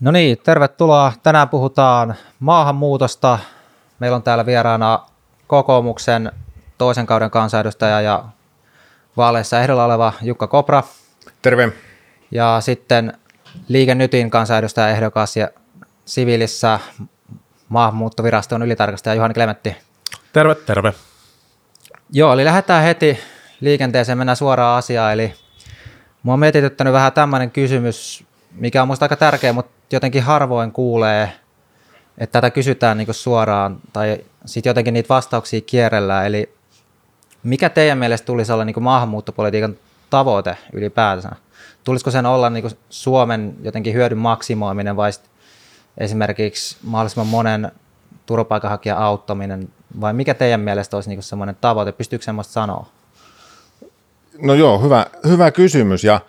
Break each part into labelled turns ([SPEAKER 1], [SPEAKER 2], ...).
[SPEAKER 1] No niin, tervetuloa. Tänään puhutaan maahanmuutosta. Meillä on täällä vieraana kokoomuksen toisen kauden kansanedustaja ja vaaleissa ehdolla oleva Jukka Kopra.
[SPEAKER 2] Terve.
[SPEAKER 1] Ja sitten Liike Nytin kansanedustaja ehdokas ja siviilissä maahanmuuttoviraston ylitarkastaja Juhani Klemetti.
[SPEAKER 3] Terve, terve.
[SPEAKER 1] Joo, eli lähdetään heti liikenteeseen, mennään suoraan asiaan. Eli mua on mietityttänyt vähän tämmöinen kysymys, mikä on minusta aika tärkeä, mutta jotenkin harvoin kuulee, että tätä kysytään niin suoraan tai sitten jotenkin niitä vastauksia kierrellään. Eli mikä teidän mielestä tulisi olla niin maahanmuuttopolitiikan tavoite ylipäätään? Tulisiko sen olla niin Suomen jotenkin hyödyn maksimoiminen vai esimerkiksi mahdollisimman monen turvapaikanhakijan auttaminen vai mikä teidän mielestä olisi niin semmoinen tavoite? Pystyykö semmoista sanoa?
[SPEAKER 2] No joo, hyvä, hyvä kysymys ja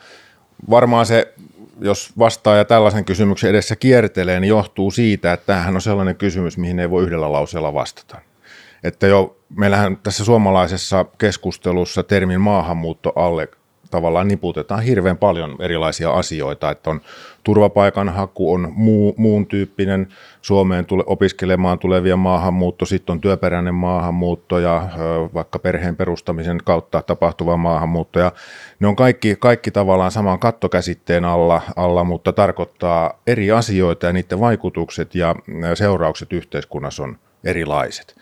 [SPEAKER 2] varmaan se jos vastaaja tällaisen kysymyksen edessä kiertelee, niin johtuu siitä, että tämähän on sellainen kysymys, mihin ei voi yhdellä lauseella vastata. Että jo meillähän tässä suomalaisessa keskustelussa termin maahanmuutto alle tavallaan niputetaan hirveän paljon erilaisia asioita, että on turvapaikanhaku, on muu, muun tyyppinen Suomeen tule, opiskelemaan tulevia maahanmuutto, sitten on työperäinen maahanmuutto ja vaikka perheen perustamisen kautta tapahtuva maahanmuutto. Ja ne on kaikki, kaikki tavallaan saman kattokäsitteen alla, alla, mutta tarkoittaa eri asioita ja niiden vaikutukset ja seuraukset yhteiskunnassa on erilaiset.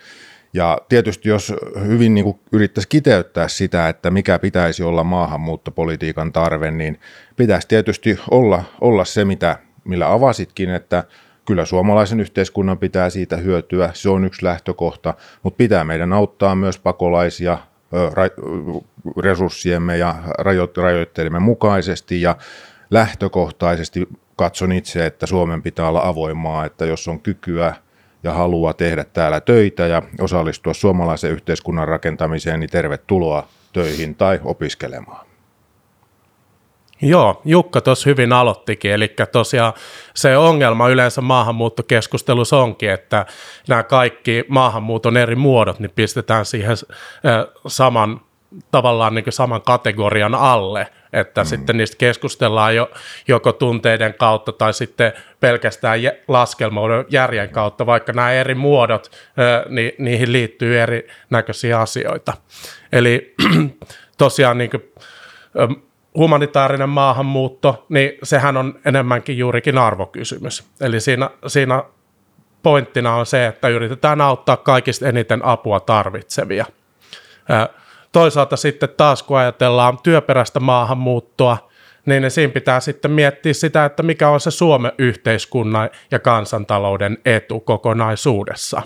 [SPEAKER 2] Ja tietysti jos hyvin niin kuin yrittäisi kiteyttää sitä, että mikä pitäisi olla maahanmuuttopolitiikan tarve, niin pitäisi tietysti olla, olla se, mitä, millä avasitkin, että kyllä suomalaisen yhteiskunnan pitää siitä hyötyä, se on yksi lähtökohta, mutta pitää meidän auttaa myös pakolaisia resurssiemme ja rajoitteidemme mukaisesti. Ja lähtökohtaisesti katson itse, että Suomen pitää olla avoimaa, että jos on kykyä ja haluaa tehdä täällä töitä ja osallistua suomalaisen yhteiskunnan rakentamiseen, niin tervetuloa töihin tai opiskelemaan.
[SPEAKER 3] Joo, Jukka tuossa hyvin aloittikin, eli tosiaan se ongelma yleensä maahanmuuttokeskustelussa onkin, että nämä kaikki maahanmuuton eri muodot niin pistetään siihen saman tavallaan niin saman kategorian alle, että mm. sitten niistä keskustellaan jo, joko tunteiden kautta tai sitten pelkästään laskelmoiden järjen kautta, vaikka nämä eri muodot, niin niihin liittyy erinäköisiä asioita. Eli tosiaan niin kuin, humanitaarinen maahanmuutto, niin sehän on enemmänkin juurikin arvokysymys. Eli siinä, siinä pointtina on se, että yritetään auttaa kaikista eniten apua tarvitsevia. Toisaalta sitten taas kun ajatellaan työperäistä maahanmuuttoa, niin siinä pitää sitten miettiä sitä, että mikä on se Suomen yhteiskunnan ja kansantalouden etu kokonaisuudessa.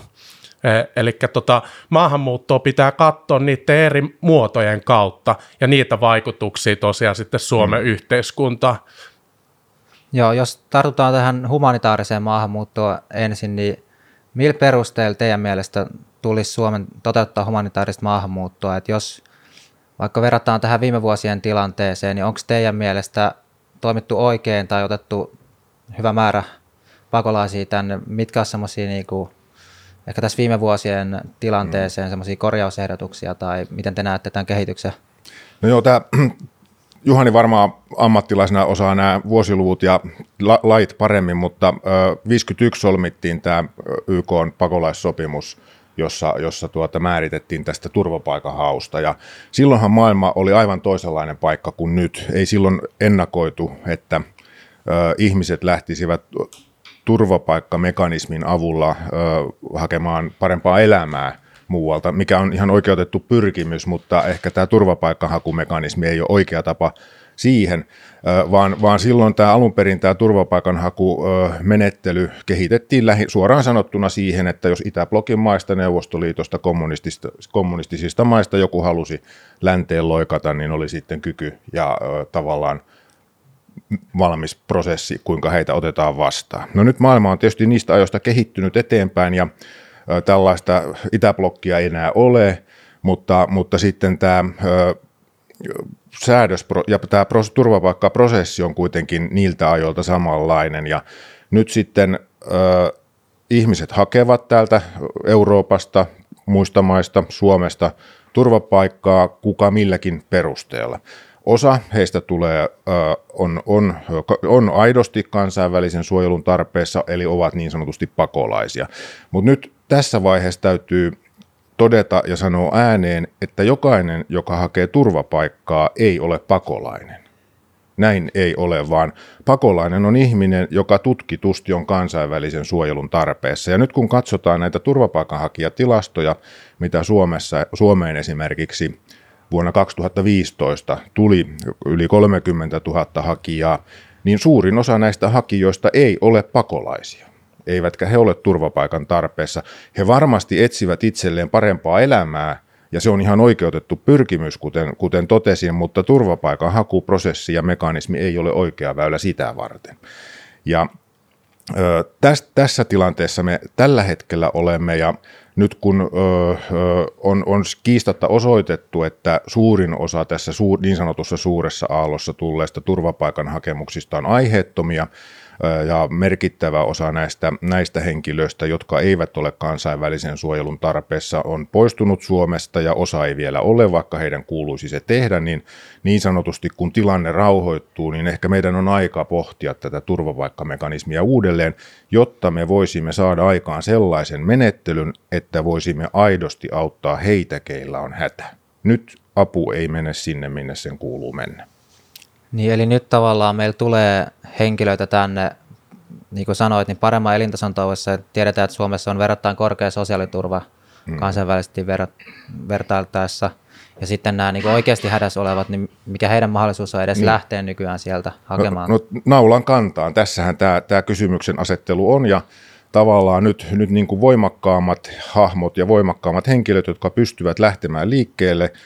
[SPEAKER 3] E, Eli tota, maahanmuuttoa pitää katsoa niiden eri muotojen kautta ja niitä vaikutuksia tosiaan sitten Suomen mm. yhteiskuntaan.
[SPEAKER 1] Joo, jos tartutaan tähän humanitaariseen maahanmuuttoon ensin, niin millä perusteella teidän mielestä tulisi Suomen toteuttaa humanitaarista maahanmuuttoa, että jos vaikka verrataan tähän viime vuosien tilanteeseen, niin onko teidän mielestä toimittu oikein tai otettu hyvä määrä pakolaisia tänne, mitkä on semmoisia niin ehkä tässä viime vuosien tilanteeseen semmoisia korjausehdotuksia tai miten te näette tämän kehityksen?
[SPEAKER 2] No joo, tämä Juhani varmaan ammattilaisena osaa nämä vuosiluvut ja lait paremmin, mutta 51 solmittiin tämä YK pakolaissopimus – jossa, jossa tuota määritettiin tästä turvapaikanhausta. Ja silloinhan maailma oli aivan toisenlainen paikka kuin nyt. Ei silloin ennakoitu, että ö, ihmiset lähtisivät turvapaikkamekanismin avulla ö, hakemaan parempaa elämää muualta, mikä on ihan oikeutettu pyrkimys, mutta ehkä tämä turvapaikkahakumekanismi ei ole oikea tapa siihen, vaan, vaan silloin tämä alun perin tämä turvapaikanhakumenettely kehitettiin lähi, suoraan sanottuna siihen, että jos Itäblokin maista, Neuvostoliitosta, kommunistisista, kommunistisista maista joku halusi länteen loikata, niin oli sitten kyky ja tavallaan valmis prosessi, kuinka heitä otetaan vastaan. No nyt maailma on tietysti niistä ajoista kehittynyt eteenpäin ja tällaista Itäblokkia ei enää ole, mutta, mutta sitten tämä säädös ja tämä turvapaikkaprosessi on kuitenkin niiltä ajoilta samanlainen ja nyt sitten ö, ihmiset hakevat täältä Euroopasta, muista maista, Suomesta turvapaikkaa kuka milläkin perusteella. Osa heistä tulee, on, on, on aidosti kansainvälisen suojelun tarpeessa, eli ovat niin sanotusti pakolaisia. Mutta nyt tässä vaiheessa täytyy todeta ja sanoa ääneen, että jokainen, joka hakee turvapaikkaa, ei ole pakolainen. Näin ei ole, vaan pakolainen on ihminen, joka tutkitusti on kansainvälisen suojelun tarpeessa. Ja nyt kun katsotaan näitä turvapaikanhakijatilastoja, mitä Suomessa, Suomeen esimerkiksi vuonna 2015 tuli yli 30 000 hakijaa, niin suurin osa näistä hakijoista ei ole pakolaisia. Eivätkä he ole turvapaikan tarpeessa. He varmasti etsivät itselleen parempaa elämää, ja se on ihan oikeutettu pyrkimys, kuten, kuten totesin, mutta turvapaikan hakuprosessi ja mekanismi ei ole oikea väylä sitä varten. Ja ö, täs, tässä tilanteessa me tällä hetkellä olemme, ja nyt kun ö, ö, on, on kiistatta osoitettu, että suurin osa tässä suur, niin sanotussa suuressa aallossa tulleista turvapaikanhakemuksista on aiheettomia, ja merkittävä osa näistä, näistä henkilöistä, jotka eivät ole kansainvälisen suojelun tarpeessa, on poistunut Suomesta ja osa ei vielä ole, vaikka heidän kuuluisi se tehdä, niin niin sanotusti kun tilanne rauhoittuu, niin ehkä meidän on aika pohtia tätä turvapaikkamekanismia uudelleen, jotta me voisimme saada aikaan sellaisen menettelyn, että voisimme aidosti auttaa heitä, keillä on hätä. Nyt apu ei mene sinne, minne sen kuuluu mennä.
[SPEAKER 1] Niin, eli nyt tavallaan meillä tulee henkilöitä tänne, niin kuin sanoit, niin paremman elintason toivossa. Tiedetään, että Suomessa on verrattain korkea sosiaaliturva hmm. kansainvälisesti ver- vertailtaessa. Ja sitten nämä niin oikeasti hädässä olevat, niin mikä heidän mahdollisuus on edes niin. lähteä nykyään sieltä hakemaan?
[SPEAKER 2] No, no naulan kantaan. Tässähän tämä, tämä kysymyksen asettelu on ja tavallaan nyt, nyt niin kuin voimakkaammat hahmot ja voimakkaammat henkilöt, jotka pystyvät lähtemään liikkeelle –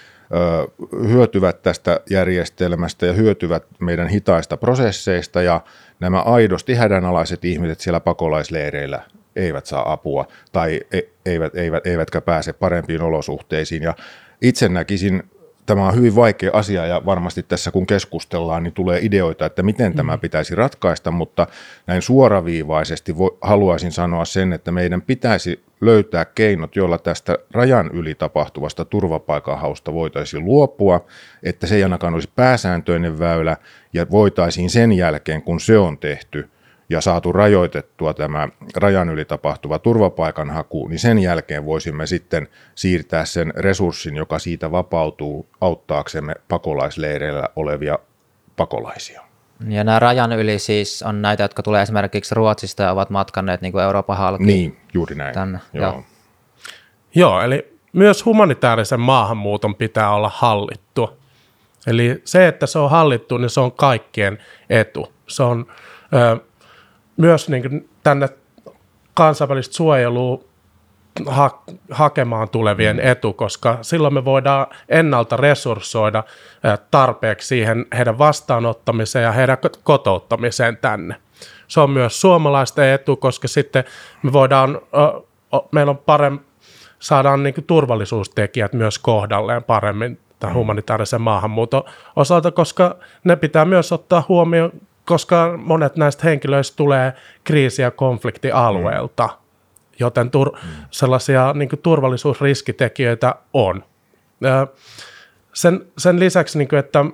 [SPEAKER 2] hyötyvät tästä järjestelmästä ja hyötyvät meidän hitaista prosesseista ja nämä aidosti hädänalaiset ihmiset siellä pakolaisleireillä eivät saa apua tai e, eivät, eivät, eivätkä pääse parempiin olosuhteisiin. Ja itse näkisin tämä on hyvin vaikea asia ja varmasti tässä kun keskustellaan, niin tulee ideoita, että miten tämä mm. pitäisi ratkaista, mutta näin suoraviivaisesti vo, haluaisin sanoa sen, että meidän pitäisi löytää keinot, joilla tästä rajan yli tapahtuvasta turvapaikanhausta voitaisiin luopua, että se ei ainakaan olisi pääsääntöinen väylä ja voitaisiin sen jälkeen, kun se on tehty – ja saatu rajoitettua tämä rajan yli tapahtuva turvapaikanhaku, niin sen jälkeen voisimme sitten siirtää sen resurssin, joka siitä vapautuu auttaaksemme pakolaisleireillä olevia pakolaisia.
[SPEAKER 1] Ja nämä rajan yli siis on näitä, jotka tulee esimerkiksi Ruotsista ja ovat matkanneet niin kuin Euroopan halki.
[SPEAKER 2] Niin, juuri näin. Tänne.
[SPEAKER 3] Joo. Joo. Joo, eli myös humanitaarisen maahanmuuton pitää olla hallittu. Eli se, että se on hallittu, niin se on kaikkien etu. Se on ö, myös niin kuin tänne kansainvälistä suojelua ha- hakemaan tulevien mm. etu, koska silloin me voidaan ennalta resurssoida tarpeeksi siihen heidän vastaanottamiseen ja heidän kotouttamiseen tänne. Se on myös suomalaisten etu, koska sitten me voidaan, meillä on parempi, saadaan niin turvallisuustekijät myös kohdalleen paremmin tämän mm. humanitaarisen maahanmuuton osalta, koska ne pitää myös ottaa huomioon koska monet näistä henkilöistä tulee kriisi- ja konfliktialueelta, mm. joten tur- mm. sellaisia niin kuin, turvallisuusriskitekijöitä on. Sen, sen lisäksi, niin kuin, että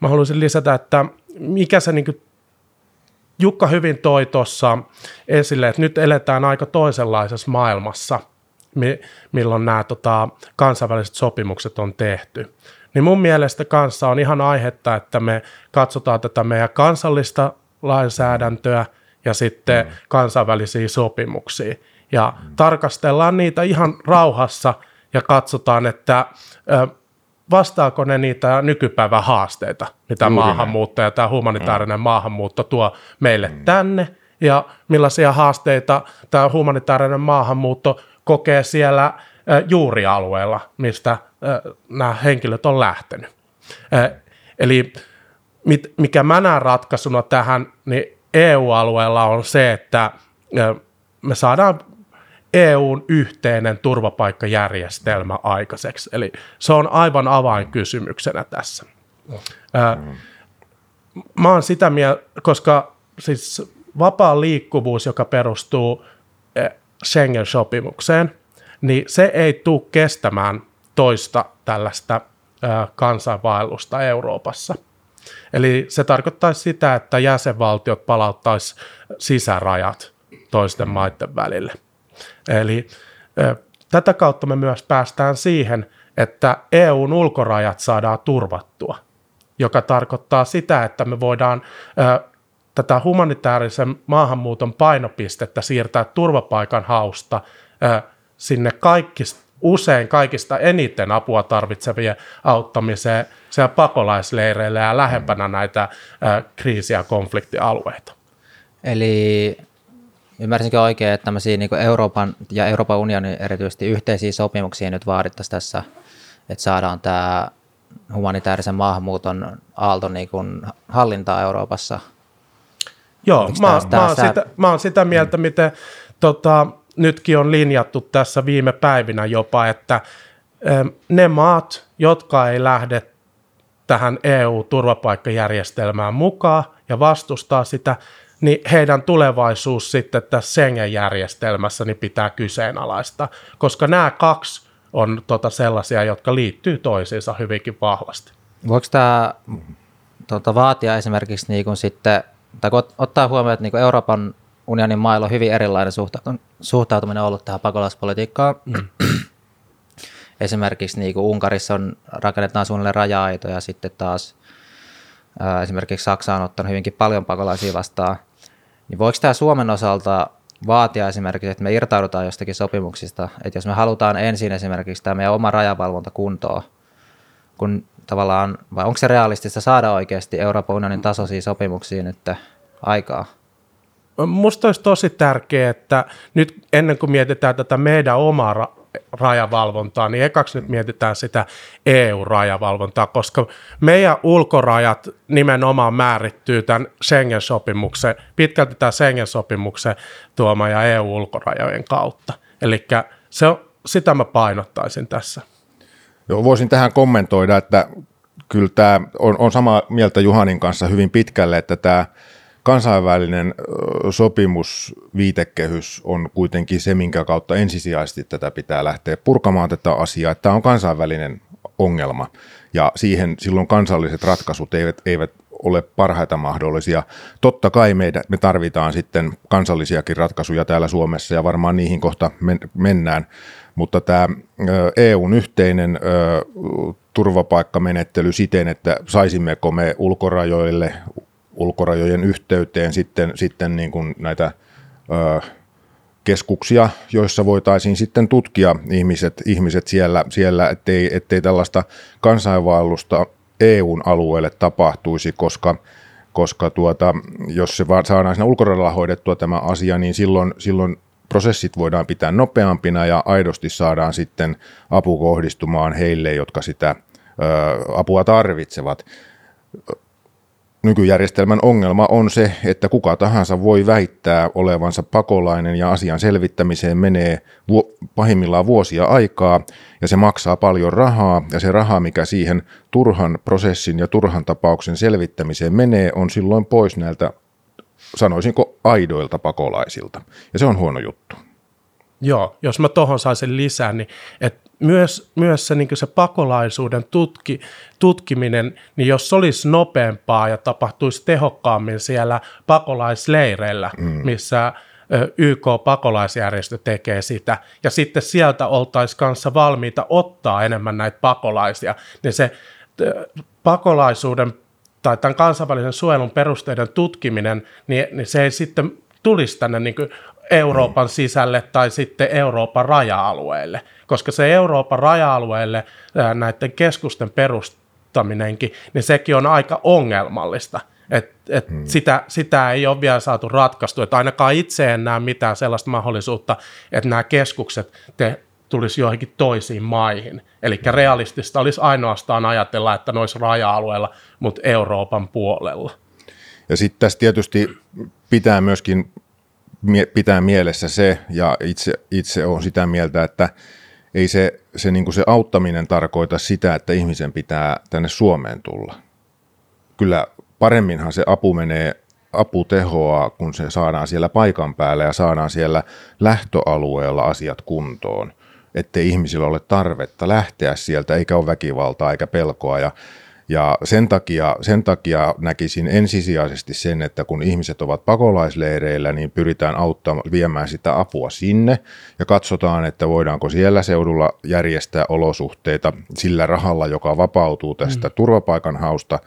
[SPEAKER 3] mä haluaisin lisätä, että mikä se niin kuin, Jukka hyvin toi tuossa esille, että nyt eletään aika toisenlaisessa maailmassa, milloin nämä tota, kansainväliset sopimukset on tehty niin mun mielestä kanssa on ihan aihetta, että me katsotaan tätä meidän kansallista lainsäädäntöä ja sitten mm. kansainvälisiä sopimuksia. Ja mm. tarkastellaan niitä ihan rauhassa ja katsotaan, että ö, vastaako ne niitä nykypäivän haasteita, mitä Juuri maahanmuutto ja tämä humanitaarinen mm. maahanmuutto tuo meille mm. tänne, ja millaisia haasteita tämä humanitaarinen maahanmuutto kokee siellä juurialueella, mistä nämä henkilöt on lähtenyt. Eli mikä mä näen ratkaisuna tähän, niin EU-alueella on se, että me saadaan EUn yhteinen turvapaikkajärjestelmä aikaiseksi. Eli se on aivan avainkysymyksenä tässä. Mä oon sitä mieltä, koska siis vapaa liikkuvuus, joka perustuu Schengen-sopimukseen – niin se ei tule kestämään toista tällaista kansainvaellusta Euroopassa. Eli se tarkoittaisi sitä, että jäsenvaltiot palauttaisi sisärajat toisten maiden välille. Eli tätä kautta me myös päästään siihen, että EUn ulkorajat saadaan turvattua, joka tarkoittaa sitä, että me voidaan tätä humanitaarisen maahanmuuton painopistettä siirtää turvapaikan hausta sinne kaikista, usein kaikista eniten apua tarvitsevien auttamiseen siellä pakolaisleireillä ja lähempänä näitä kriisi- ja konfliktialueita.
[SPEAKER 1] Eli ymmärsinkö oikein, että tämmöisiä niin Euroopan ja Euroopan unionin erityisesti yhteisiä sopimuksia nyt vaadittaisiin tässä, että saadaan tämä humanitaarisen maahanmuuton aalto niin kuin hallintaa Euroopassa?
[SPEAKER 3] Joo, mä, mä, oon sitä, mä oon sitä mieltä, miten tota, nytkin on linjattu tässä viime päivinä jopa, että ne maat, jotka ei lähde tähän EU-turvapaikkajärjestelmään mukaan ja vastustaa sitä, niin heidän tulevaisuus sitten tässä Schengen-järjestelmässä niin pitää kyseenalaista, koska nämä kaksi on tota sellaisia, jotka liittyy toisiinsa hyvinkin vahvasti.
[SPEAKER 1] Voiko tämä tota, vaatia esimerkiksi niin kuin sitten, tai ottaa huomioon, että niin kuin Euroopan unionin mailla on hyvin erilainen suhtautuminen ollut tähän pakolaispolitiikkaan. Mm. esimerkiksi niin kuin Unkarissa on, rakennetaan suunnilleen raja-aitoja ja sitten taas ää, esimerkiksi Saksa on ottanut hyvinkin paljon pakolaisia vastaan. Niin voiko tämä Suomen osalta vaatia esimerkiksi, että me irtaudutaan jostakin sopimuksista, että jos me halutaan ensin esimerkiksi tämä meidän oma rajavalvonta kuntoon, kun tavallaan, vai onko se realistista saada oikeasti Euroopan unionin tasoisia sopimuksia nyt aikaa?
[SPEAKER 3] Musta olisi tosi tärkeää, että nyt ennen kuin mietitään tätä meidän omaa ra- rajavalvontaa, niin ekaksi nyt mietitään sitä EU-rajavalvontaa, koska meidän ulkorajat nimenomaan määrittyy tämän Schengen-sopimuksen, pitkälti tämän Schengen-sopimuksen tuoma ja EU-ulkorajojen kautta. Eli se on, sitä mä painottaisin tässä.
[SPEAKER 2] Joo, voisin tähän kommentoida, että kyllä tämä on, on samaa mieltä Juhanin kanssa hyvin pitkälle, että tämä kansainvälinen sopimus, viitekehys on kuitenkin se, minkä kautta ensisijaisesti tätä pitää lähteä purkamaan tätä asiaa. Tämä on kansainvälinen ongelma ja siihen silloin kansalliset ratkaisut eivät, eivät ole parhaita mahdollisia. Totta kai meidän, me tarvitaan sitten kansallisiakin ratkaisuja täällä Suomessa ja varmaan niihin kohta men, mennään, mutta tämä EUn yhteinen turvapaikkamenettely siten, että saisimmeko me ulkorajoille ulkorajojen yhteyteen sitten, sitten niin kuin näitä ö, keskuksia, joissa voitaisiin sitten tutkia ihmiset, ihmiset siellä, siellä ettei, ettei tällaista kansainvaellusta EUn alueelle tapahtuisi, koska, koska tuota, jos se saadaan siinä ulkorajalla hoidettua tämä asia, niin silloin, silloin prosessit voidaan pitää nopeampina ja aidosti saadaan sitten apu kohdistumaan heille, jotka sitä ö, apua tarvitsevat Nykyjärjestelmän ongelma on se, että kuka tahansa voi väittää olevansa pakolainen ja asian selvittämiseen menee vu- pahimmillaan vuosia aikaa ja se maksaa paljon rahaa ja se raha, mikä siihen turhan prosessin ja turhan tapauksen selvittämiseen menee, on silloin pois näiltä, sanoisinko, aidoilta pakolaisilta. Ja se on huono juttu.
[SPEAKER 3] Joo, jos mä tuohon saisin lisää, niin että myös, myös se, niin se pakolaisuuden tutki, tutkiminen, niin jos se olisi nopeampaa ja tapahtuisi tehokkaammin siellä pakolaisleireillä, mm. missä YK-pakolaisjärjestö tekee sitä, ja sitten sieltä oltaisiin kanssa valmiita ottaa enemmän näitä pakolaisia, niin se pakolaisuuden tai tämän kansainvälisen suojelun perusteiden tutkiminen, niin, niin se ei sitten tulisi tänne niin Euroopan sisälle tai sitten Euroopan raja-alueelle, koska se Euroopan raja-alueelle näiden keskusten perustaminenkin, niin sekin on aika ongelmallista. Et, et hmm. sitä, sitä ei ole vielä saatu ratkaistu, että ainakaan itse en näe mitään sellaista mahdollisuutta, että nämä keskukset te, tulisi joihinkin toisiin maihin. Eli realistista olisi ainoastaan ajatella, että ne olisi raja-alueella, mutta Euroopan puolella.
[SPEAKER 2] Ja sitten tässä tietysti pitää myöskin pitää mielessä se, ja itse, itse olen sitä mieltä, että ei se, se, niin se auttaminen tarkoita sitä, että ihmisen pitää tänne Suomeen tulla. Kyllä paremminhan se apu menee, apu tehoaa, kun se saadaan siellä paikan päällä ja saadaan siellä lähtöalueella asiat kuntoon. ettei ihmisillä ole tarvetta lähteä sieltä, eikä ole väkivaltaa eikä pelkoa. Ja ja sen takia, sen takia näkisin ensisijaisesti sen, että kun ihmiset ovat pakolaisleireillä, niin pyritään auttamaan, viemään sitä apua sinne ja katsotaan, että voidaanko siellä seudulla järjestää olosuhteita sillä rahalla, joka vapautuu tästä mm. turvapaikanhausta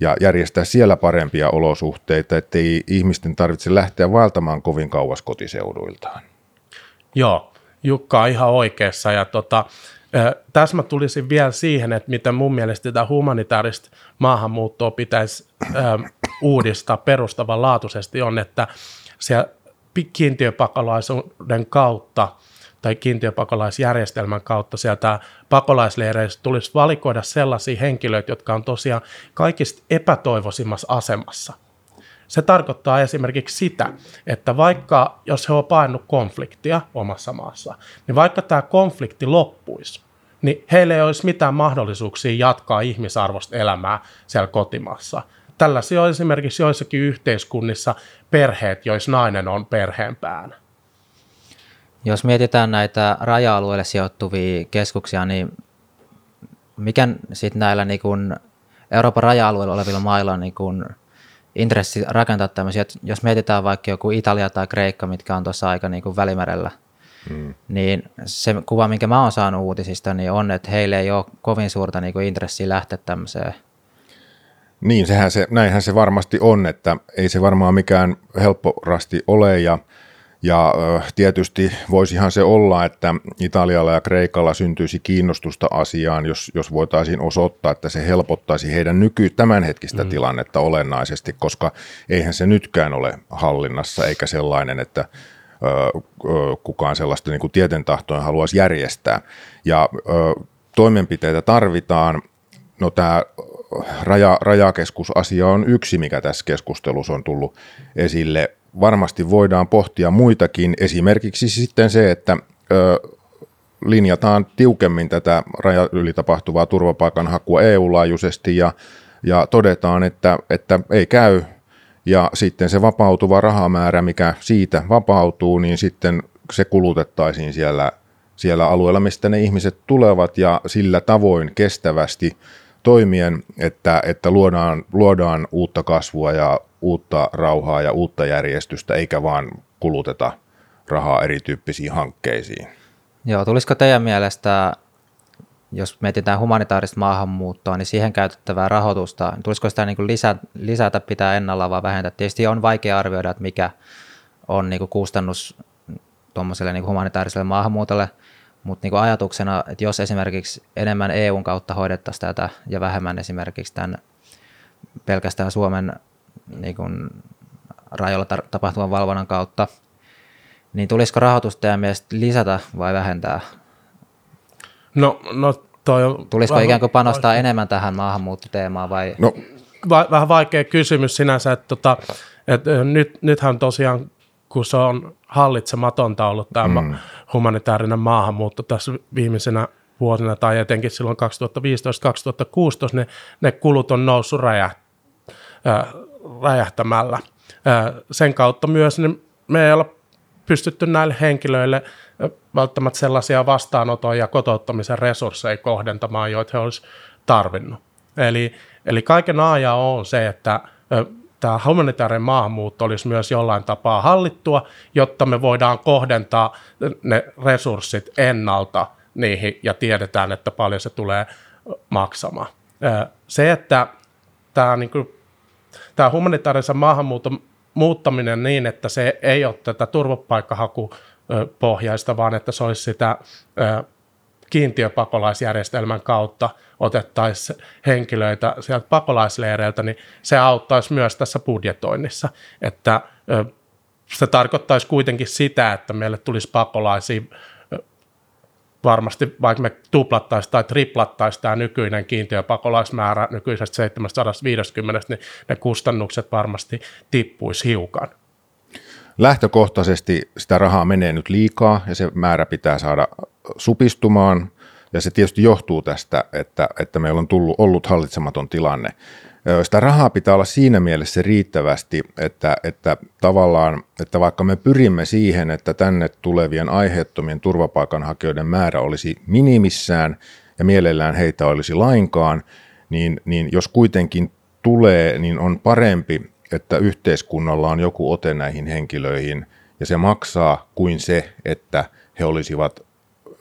[SPEAKER 2] ja järjestää siellä parempia olosuhteita, ettei ihmisten tarvitse lähteä vaeltamaan kovin kauas kotiseuduiltaan.
[SPEAKER 3] Joo, Jukka on ihan oikeassa ja tota, tässä mä tulisin vielä siihen, että miten mun mielestä tätä humanitaarista maahanmuuttoa pitäisi uudistaa perustavanlaatuisesti on, että siellä kiintiöpakolaisuuden kautta tai kiintiöpakolaisjärjestelmän kautta sieltä pakolaisleireistä tulisi valikoida sellaisia henkilöitä, jotka on tosiaan kaikista epätoivoisimmassa asemassa. Se tarkoittaa esimerkiksi sitä, että vaikka jos he ovat painut konfliktia omassa maassa, niin vaikka tämä konflikti loppuisi, niin heillä ei olisi mitään mahdollisuuksia jatkaa ihmisarvoista elämää siellä kotimaassa. Tällaisia on esimerkiksi joissakin yhteiskunnissa perheet, joissa nainen on perheen päänä.
[SPEAKER 1] Jos mietitään näitä raja-alueille sijoittuvia keskuksia, niin mikä sitten näillä niin kun Euroopan raja-alueilla olevilla mailla niin kun intressi rakentaa tämmöisiä, jos mietitään vaikka joku Italia tai Kreikka, mitkä on tuossa aika niin kuin välimerellä, mm. niin se kuva, minkä mä oon saanut uutisista, niin on, että heille ei ole kovin suurta niin kuin intressiä lähteä tämmöiseen.
[SPEAKER 2] Niin, sehän se, näinhän se varmasti on, että ei se varmaan mikään helppo rasti ole ja ja tietysti voisihan se olla, että Italialla ja Kreikalla syntyisi kiinnostusta asiaan, jos, jos voitaisiin osoittaa, että se helpottaisi heidän nyky tämänhetkistä mm. tilannetta olennaisesti, koska eihän se nytkään ole hallinnassa eikä sellainen, että ö, kukaan sellaista niin kuin tietentahtoa haluaisi järjestää. Ja ö, toimenpiteitä tarvitaan. No tämä raja, rajakeskusasia on yksi, mikä tässä keskustelussa on tullut esille varmasti voidaan pohtia muitakin, esimerkiksi sitten se, että ö, linjataan tiukemmin tätä raja yli tapahtuvaa turvapaikanhakua EU-laajuisesti ja, ja todetaan, että, että ei käy. Ja sitten se vapautuva rahamäärä, mikä siitä vapautuu, niin sitten se kulutettaisiin siellä, siellä alueella, mistä ne ihmiset tulevat ja sillä tavoin kestävästi toimien, että, että luodaan, luodaan uutta kasvua ja uutta rauhaa ja uutta järjestystä, eikä vaan kuluteta rahaa erityyppisiin hankkeisiin.
[SPEAKER 1] Joo, tulisiko teidän mielestä, jos mietitään humanitaarista maahanmuuttoa, niin siihen käytettävää rahoitusta, tulisiko sitä niin kuin lisä, lisätä, pitää ennallaan vai vähentää? Tietysti on vaikea arvioida, että mikä on niin kuin kustannus tuommoiselle niin humanitaariselle maahanmuutolle, mutta niin ajatuksena, että jos esimerkiksi enemmän EUn kautta hoidettaisiin tätä ja vähemmän esimerkiksi tämän pelkästään Suomen niin kuin rajoilla tapahtuvan valvonnan kautta, niin tulisiko rahoitusta teidän mielestä lisätä vai vähentää?
[SPEAKER 3] No, no toi on
[SPEAKER 1] Tulisiko vähän, ikään kuin panostaa vai... enemmän tähän maahanmuuttoteemaan vai?
[SPEAKER 3] No. Va- vähän vaikea kysymys sinänsä, että, tota, että nyt, nythän tosiaan kun se on hallitsematonta ollut tämä mm. humanitaarinen maahanmuutto tässä viimeisenä vuosina tai etenkin silloin 2015-2016, ne, ne kulut on noussut räjäht, äh, räjähtämällä. Sen kautta myös niin me ei olla pystytty näille henkilöille välttämättä sellaisia vastaanoton ja kotouttamisen resursseja kohdentamaan, joita he olisivat tarvinnut. Eli, eli kaiken ajan on se, että tämä humanitaarinen maahanmuutto olisi myös jollain tapaa hallittua, jotta me voidaan kohdentaa ne resurssit ennalta niihin ja tiedetään, että paljon se tulee maksamaan. Se, että tämä niin kuin tämä humanitaarisen maahanmuuton muuttaminen niin, että se ei ole tätä turvapaikkahakupohjaista, vaan että se olisi sitä kiintiöpakolaisjärjestelmän kautta otettaisiin henkilöitä sieltä pakolaisleireiltä, niin se auttaisi myös tässä budjetoinnissa. Että se tarkoittaisi kuitenkin sitä, että meille tulisi pakolaisia varmasti, vaikka me tuplattaisiin tai triplattaisiin tämä nykyinen kiintiöpakolaismäärä nykyisestä 750, niin ne kustannukset varmasti tippuisi hiukan.
[SPEAKER 2] Lähtökohtaisesti sitä rahaa menee nyt liikaa ja se määrä pitää saada supistumaan. Ja se tietysti johtuu tästä, että, että meillä on tullut, ollut hallitsematon tilanne. Sitä rahaa pitää olla siinä mielessä riittävästi, että, että tavallaan, että vaikka me pyrimme siihen, että tänne tulevien aiheettomien turvapaikanhakijoiden määrä olisi minimissään ja mielellään heitä olisi lainkaan, niin, niin jos kuitenkin tulee, niin on parempi, että yhteiskunnalla on joku ote näihin henkilöihin ja se maksaa kuin se, että he olisivat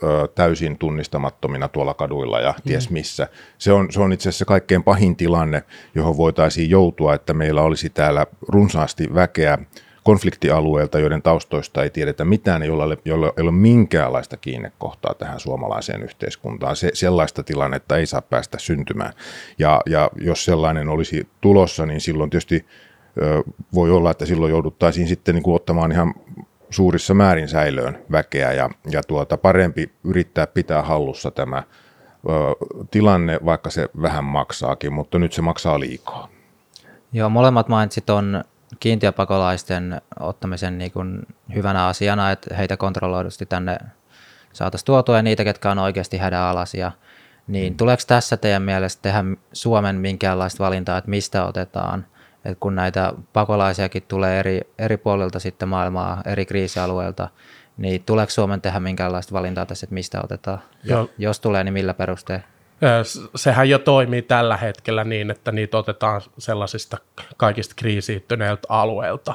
[SPEAKER 2] ö, täysin tunnistamattomina tuolla kaduilla ja ties mm. missä. Se on, se on itse asiassa kaikkein pahin tilanne, johon voitaisiin joutua, että meillä olisi täällä runsaasti väkeä konfliktialueelta, joiden taustoista ei tiedetä mitään, jolla, jolla ei ole minkäänlaista kiinnekohtaa tähän suomalaiseen yhteiskuntaan. Se, sellaista tilannetta ei saa päästä syntymään. Ja, ja jos sellainen olisi tulossa, niin silloin tietysti ö, voi olla, että silloin jouduttaisiin sitten niin kuin ottamaan ihan suurissa määrin säilöön väkeä ja, ja tuota, parempi yrittää pitää hallussa tämä ö, tilanne, vaikka se vähän maksaakin, mutta nyt se maksaa liikaa.
[SPEAKER 1] Joo, molemmat mainitsit on kiintiöpakolaisten ottamisen niin kuin hyvänä asiana, että heitä kontrolloidusti tänne saataisiin tuotua ja niitä, ketkä on oikeasti hädänalaisia. Niin mm. tuleeko tässä teidän mielestä tehdä Suomen minkäänlaista valintaa, että mistä otetaan? Et kun näitä pakolaisiakin tulee eri, eri puolilta sitten maailmaa, eri kriisialueilta, niin tuleeko Suomen tehdä minkäänlaista valintaa tässä, että mistä otetaan? Ja jos tulee, niin millä perusteella?
[SPEAKER 3] Sehän jo toimii tällä hetkellä niin, että niitä otetaan sellaisista kaikista kriisiytyneiltä alueilta,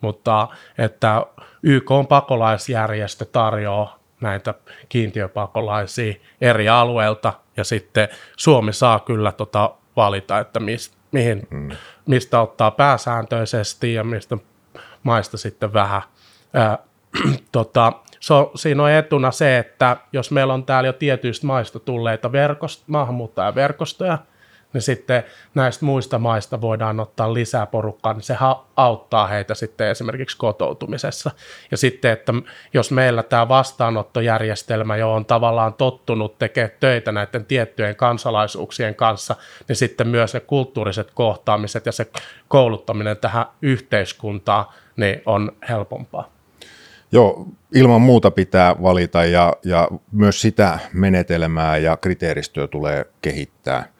[SPEAKER 3] mutta että YK on pakolaisjärjestö tarjoaa näitä kiintiöpakolaisia eri alueilta ja sitten Suomi saa kyllä tota valita, että mis, mihin, mm. mistä ottaa pääsääntöisesti ja mistä maista sitten vähän. Ää, tota, so, siinä on etuna se, että jos meillä on täällä jo tietyistä maista tulleita verkost, maahanmuuttajaverkostoja, niin sitten näistä muista maista voidaan ottaa lisää porukkaa, niin se auttaa heitä sitten esimerkiksi kotoutumisessa. Ja sitten, että jos meillä tämä vastaanottojärjestelmä jo on tavallaan tottunut tekemään töitä näiden tiettyjen kansalaisuuksien kanssa, niin sitten myös ne kulttuuriset kohtaamiset ja se kouluttaminen tähän yhteiskuntaan niin on helpompaa.
[SPEAKER 2] Joo, ilman muuta pitää valita ja, ja myös sitä menetelmää ja kriteeristöä tulee kehittää,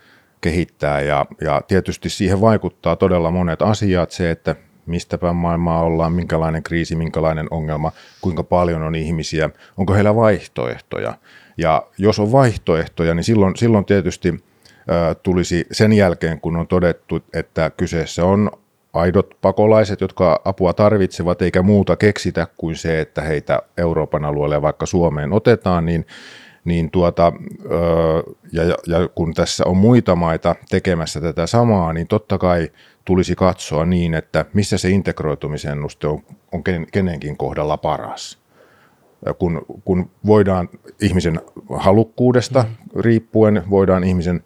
[SPEAKER 2] kehittää ja, ja tietysti siihen vaikuttaa todella monet asiat, se, että mistä päin maailmaa ollaan, minkälainen kriisi, minkälainen ongelma, kuinka paljon on ihmisiä, onko heillä vaihtoehtoja. Ja jos on vaihtoehtoja, niin silloin, silloin tietysti tulisi sen jälkeen, kun on todettu, että kyseessä on aidot pakolaiset, jotka apua tarvitsevat, eikä muuta keksitä kuin se, että heitä Euroopan alueelle vaikka Suomeen otetaan, niin, niin tuota, ja, ja kun tässä on muita maita tekemässä tätä samaa, niin totta kai tulisi katsoa niin, että missä se integroitumisennuste on, on kenenkin kohdalla paras. Kun, kun voidaan ihmisen halukkuudesta mm. riippuen, voidaan ihmisen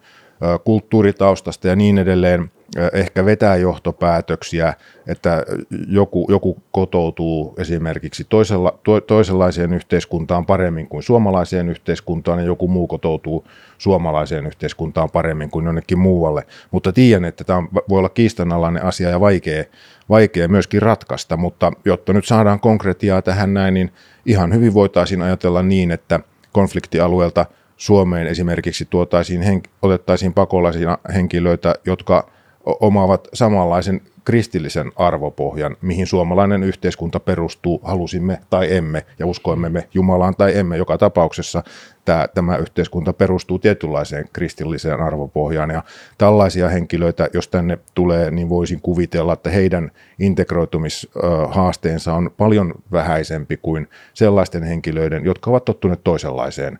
[SPEAKER 2] kulttuuritaustasta ja niin edelleen ehkä vetää johtopäätöksiä, että joku, joku kotoutuu esimerkiksi toisella, to, toisenlaiseen yhteiskuntaan paremmin kuin suomalaiseen yhteiskuntaan ja joku muu kotoutuu suomalaiseen yhteiskuntaan paremmin kuin jonnekin muualle. Mutta tiedän, että tämä voi olla kiistanalainen asia ja vaikea, vaikea myöskin ratkaista, mutta jotta nyt saadaan konkretiaa tähän näin, niin ihan hyvin voitaisiin ajatella niin, että konfliktialueelta Suomeen esimerkiksi tuotaisiin, otettaisiin pakolaisia henkilöitä, jotka – omaavat samanlaisen kristillisen arvopohjan, mihin suomalainen yhteiskunta perustuu, halusimme tai emme, ja uskoimme me Jumalaan tai emme. Joka tapauksessa tämä, tämä yhteiskunta perustuu tietynlaiseen kristilliseen arvopohjaan, ja tällaisia henkilöitä, jos tänne tulee, niin voisin kuvitella, että heidän integroitumishaasteensa on paljon vähäisempi kuin sellaisten henkilöiden, jotka ovat tottuneet toisenlaiseen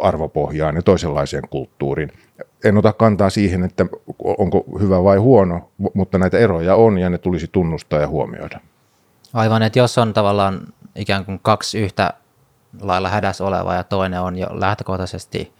[SPEAKER 2] arvopohjaan ja toisenlaiseen kulttuuriin. En ota kantaa siihen, että onko hyvä vai huono, mutta näitä eroja on ja ne tulisi tunnustaa ja huomioida.
[SPEAKER 1] Aivan, että jos on tavallaan ikään kuin kaksi yhtä lailla hädässä olevaa ja toinen on jo lähtökohtaisesti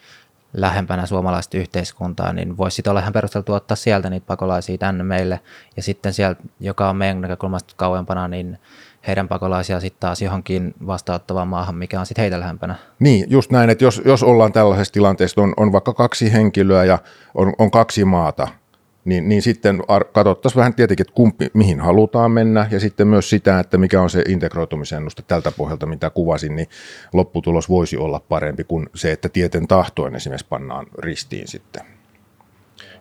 [SPEAKER 1] lähempänä suomalaista yhteiskuntaa, niin voisi sitten olla ihan perusteltu ottaa sieltä niitä pakolaisia tänne meille. Ja sitten sieltä, joka on meidän näkökulmasta kauempana, niin heidän pakolaisia sitten taas johonkin vastaanottavaan maahan, mikä on sitten heitä lähempänä.
[SPEAKER 2] Niin, just näin, että jos, jos ollaan tällaisessa tilanteessa, on, on vaikka kaksi henkilöä ja on, on kaksi maata, niin, niin sitten katsottaisiin vähän tietenkin, että kumpi, mihin halutaan mennä ja sitten myös sitä, että mikä on se integroitumisennuste tältä pohjalta, mitä kuvasin, niin lopputulos voisi olla parempi kuin se, että tieten tahtoen esimerkiksi pannaan ristiin sitten.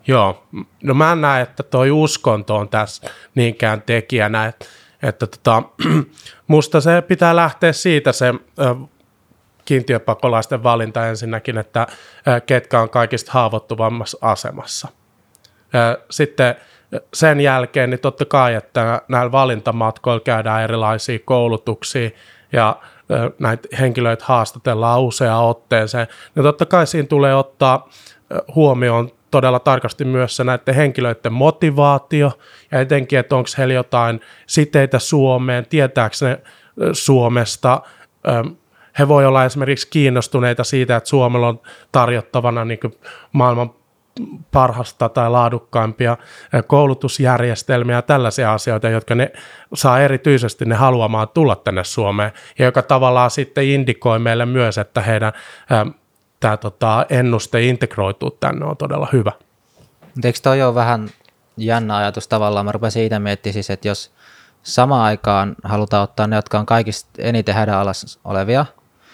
[SPEAKER 3] Joo, no mä en näe, että toi uskonto on tässä niinkään tekijänä, että, että tota, musta se pitää lähteä siitä se kiintiöpakolaisten valinta ensinnäkin, että ketkä on kaikista haavoittuvammassa asemassa. Sitten sen jälkeen niin totta kai, että näillä valintamatkoilla käydään erilaisia koulutuksia ja näitä henkilöitä haastatellaan useaan otteeseen, niin totta kai siinä tulee ottaa huomioon todella tarkasti myös se näiden henkilöiden motivaatio ja etenkin, että onko heillä jotain siteitä Suomeen, tietääkö ne Suomesta, he voi olla esimerkiksi kiinnostuneita siitä, että Suomella on tarjottavana niin maailman parhasta tai laadukkaimpia koulutusjärjestelmiä ja tällaisia asioita, jotka ne saa erityisesti ne haluamaan tulla tänne Suomeen. Ja joka tavallaan sitten indikoi meille myös, että heidän tämä tota, ennuste integroituu tänne on todella hyvä.
[SPEAKER 1] Eikö toi ole vähän jännä ajatus tavallaan? Mä rupesin siitä miettimään siis, että jos samaan aikaan halutaan ottaa ne, jotka on kaikista eniten hädänalassa olevia,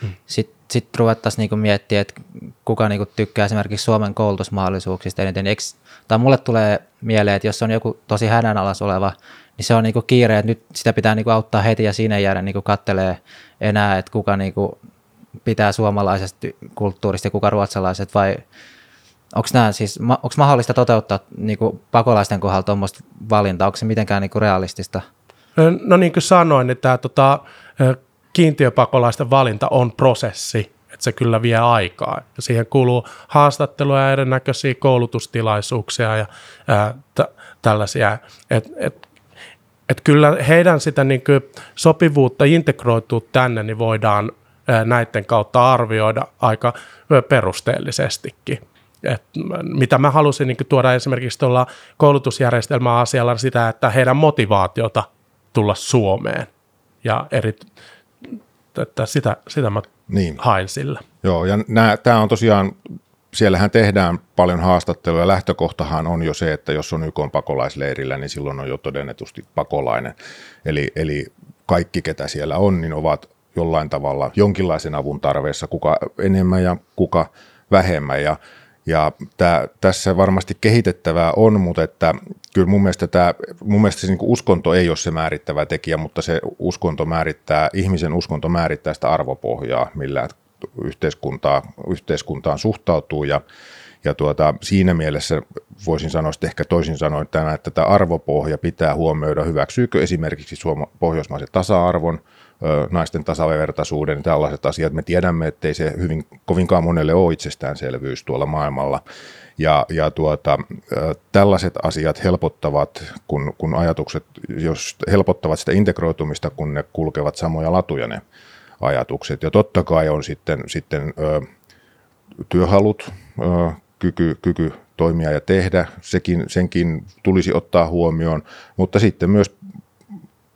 [SPEAKER 1] hmm. sitten sit ruvettaisiin niinku miettimään, että kuka niinku tykkää esimerkiksi Suomen koulutusmahdollisuuksista eniten. Eikö, tai mulle tulee mieleen, että jos on joku tosi hädänalassa oleva, niin se on niinku kiire, että nyt sitä pitää niinku auttaa heti ja siinä jäädä niinku kattelee enää, että kuka niinku pitää suomalaisesta kulttuurista ja kuka ruotsalaiset vai onko nämä siis, onko mahdollista toteuttaa niin kuin pakolaisten kohdalla tuommoista valintaa, onko se mitenkään niin kuin realistista?
[SPEAKER 3] No niin kuin sanoin, niin tämä tota, kiintiöpakolaisten valinta on prosessi, että se kyllä vie aikaa. Ja siihen kuuluu haastatteluja ja erinäköisiä koulutustilaisuuksia ja ää, t- tällaisia. Et, et, et kyllä heidän sitä niin kuin sopivuutta integroitua tänne, niin voidaan näiden kautta arvioida aika perusteellisestikin. Et mitä mä halusin niin tuoda esimerkiksi tuolla koulutusjärjestelmän asialla sitä, että heidän motivaatiota tulla Suomeen ja eri, että sitä, sitä mä niin. hain sillä.
[SPEAKER 2] Joo, ja tämä on tosiaan, siellähän tehdään paljon haastatteluja. Lähtökohtahan on jo se, että jos on YK pakolaisleirillä, niin silloin on jo todennetusti pakolainen. Eli, eli kaikki, ketä siellä on, niin ovat jollain tavalla jonkinlaisen avun tarveessa, kuka enemmän ja kuka vähemmän. Ja, ja tää, tässä varmasti kehitettävää on, mutta että kyllä mun mielestä, tämä, mun mielestä se niin uskonto ei ole se määrittävä tekijä, mutta se uskonto määrittää, ihmisen uskonto määrittää sitä arvopohjaa, millä yhteiskuntaa, yhteiskuntaan suhtautuu. Ja, ja tuota, siinä mielessä voisin sanoa että ehkä toisin sanoen että tämä arvopohja pitää huomioida, hyväksyykö esimerkiksi suoma, pohjoismaisen tasa-arvon, naisten tasavertaisuuden ja tällaiset asiat. Me tiedämme, että ei se hyvin, kovinkaan monelle ole itsestäänselvyys tuolla maailmalla. Ja, ja tuota, tällaiset asiat helpottavat, kun, kun ajatukset, jos helpottavat sitä integroitumista, kun ne kulkevat samoja latuja ne ajatukset. Ja totta kai on sitten, sitten ö, työhalut, ö, kyky, kyky toimia ja tehdä, sekin, senkin tulisi ottaa huomioon, mutta sitten myös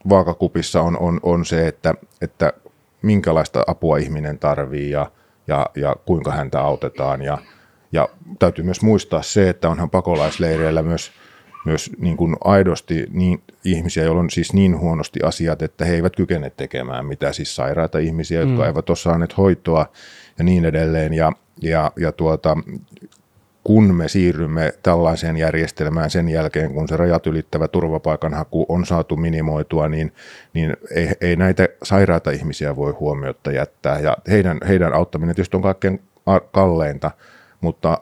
[SPEAKER 2] vaakakupissa on, on, on se, että, että minkälaista apua ihminen tarvii ja, ja, ja kuinka häntä autetaan. Ja, ja täytyy myös muistaa se, että onhan pakolaisleireillä myös, myös niin kuin aidosti niin, ihmisiä, joilla on siis niin huonosti asiat, että he eivät kykene tekemään mitä, siis sairaita ihmisiä, jotka mm. eivät ole saaneet hoitoa ja niin edelleen. Ja, ja, ja tuota, kun me siirrymme tällaiseen järjestelmään sen jälkeen, kun se rajat ylittävä turvapaikanhaku on saatu minimoitua, niin, niin ei, ei näitä sairaita ihmisiä voi huomiota jättää. Ja heidän, heidän auttaminen tietysti on kaikkein kalleinta, mutta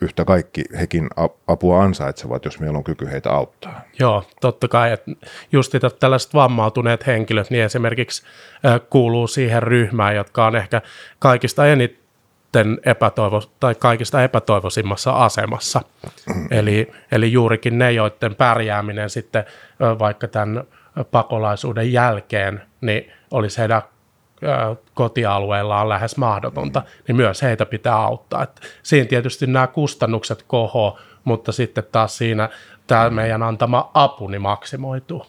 [SPEAKER 2] yhtä kaikki hekin apua ansaitsevat, jos meillä on kyky heitä auttaa.
[SPEAKER 3] Joo, totta kai. Että just tällaiset vammautuneet henkilöt, niin esimerkiksi kuuluu siihen ryhmään, jotka on ehkä kaikista eniten sitten epätoivo, tai kaikista epätoivoisimmassa asemassa. Eli, eli juurikin ne, joiden pärjääminen sitten vaikka tämän pakolaisuuden jälkeen, niin olisi heidän kotialueellaan lähes mahdotonta, niin myös heitä pitää auttaa. Et siinä tietysti nämä kustannukset koho, mutta sitten taas siinä tämä meidän antama apu niin maksimoituu.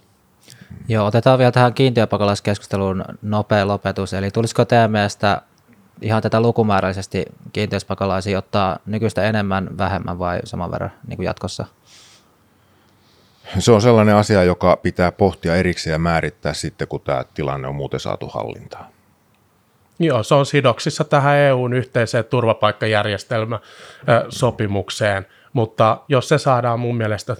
[SPEAKER 1] Joo, otetaan vielä tähän kiintiöpakolaiskeskusteluun nopea lopetus. Eli tulisiko teidän mielestä ihan tätä lukumääräisesti kiinteäspakolaisia ottaa nykyistä enemmän, vähemmän vai saman verran niin kuin jatkossa?
[SPEAKER 2] Se on sellainen asia, joka pitää pohtia erikseen ja määrittää sitten, kun tämä tilanne on muuten saatu hallintaan.
[SPEAKER 3] Joo, se on sidoksissa tähän EUn yhteiseen turvapaikkajärjestelmäsopimukseen, mutta jos se saadaan mun mielestä,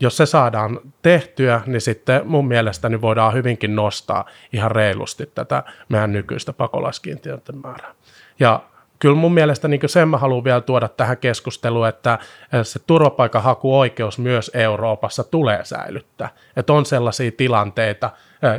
[SPEAKER 3] jos se saadaan tehtyä, niin sitten mun mielestä voidaan hyvinkin nostaa ihan reilusti tätä meidän nykyistä pakolaiskiintiöiden määrää. Ja kyllä mun mielestä niin sen mä haluan vielä tuoda tähän keskusteluun, että se turvapaikanhakuoikeus myös Euroopassa tulee säilyttää. Että on sellaisia tilanteita,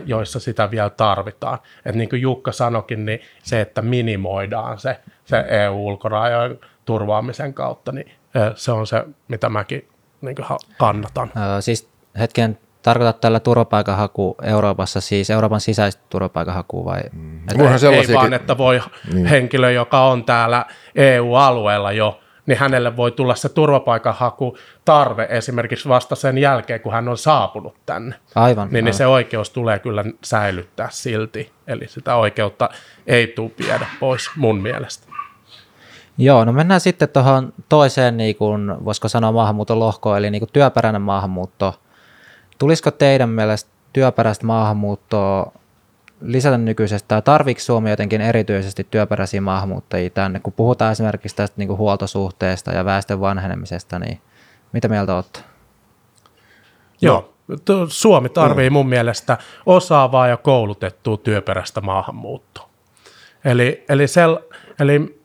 [SPEAKER 3] joissa sitä vielä tarvitaan. Että niin kuin Jukka sanokin, niin se, että minimoidaan se, se EU-ulkorajojen turvaamisen kautta, niin se on se, mitä mäkin niin kannatan.
[SPEAKER 1] Öö, siis hetken tarkoitat tällä turvapaikanhaku Euroopassa, siis Euroopan sisäistä turvapaikanhakua vai?
[SPEAKER 3] Mm. Ei, ei vaan, että voi niin. henkilö, joka on täällä EU-alueella jo, niin hänelle voi tulla se turvapaikanhaku tarve esimerkiksi vasta sen jälkeen, kun hän on saapunut tänne.
[SPEAKER 1] Aivan.
[SPEAKER 3] Niin,
[SPEAKER 1] aivan.
[SPEAKER 3] niin se oikeus tulee kyllä säilyttää silti. Eli sitä oikeutta ei tule viedä pois mun mielestä.
[SPEAKER 1] Joo, no mennään sitten tuohon toiseen, niin kuin, voisiko sanoa maahanmuuton lohkoon, eli niin kuin työperäinen maahanmuutto – Tulisiko teidän mielestä työperäistä maahanmuuttoa lisätä nykyisestä, tai tarvitsi Suomi jotenkin erityisesti työperäisiä maahanmuuttajia tänne? Kun puhutaan esimerkiksi tästä niin kuin huoltosuhteesta ja väestön vanhenemisesta, niin mitä mieltä olette?
[SPEAKER 3] Joo, Suomi tarvii mun mielestä osaavaa ja koulutettua työperäistä maahanmuuttoa. Eli, eli, sel, eli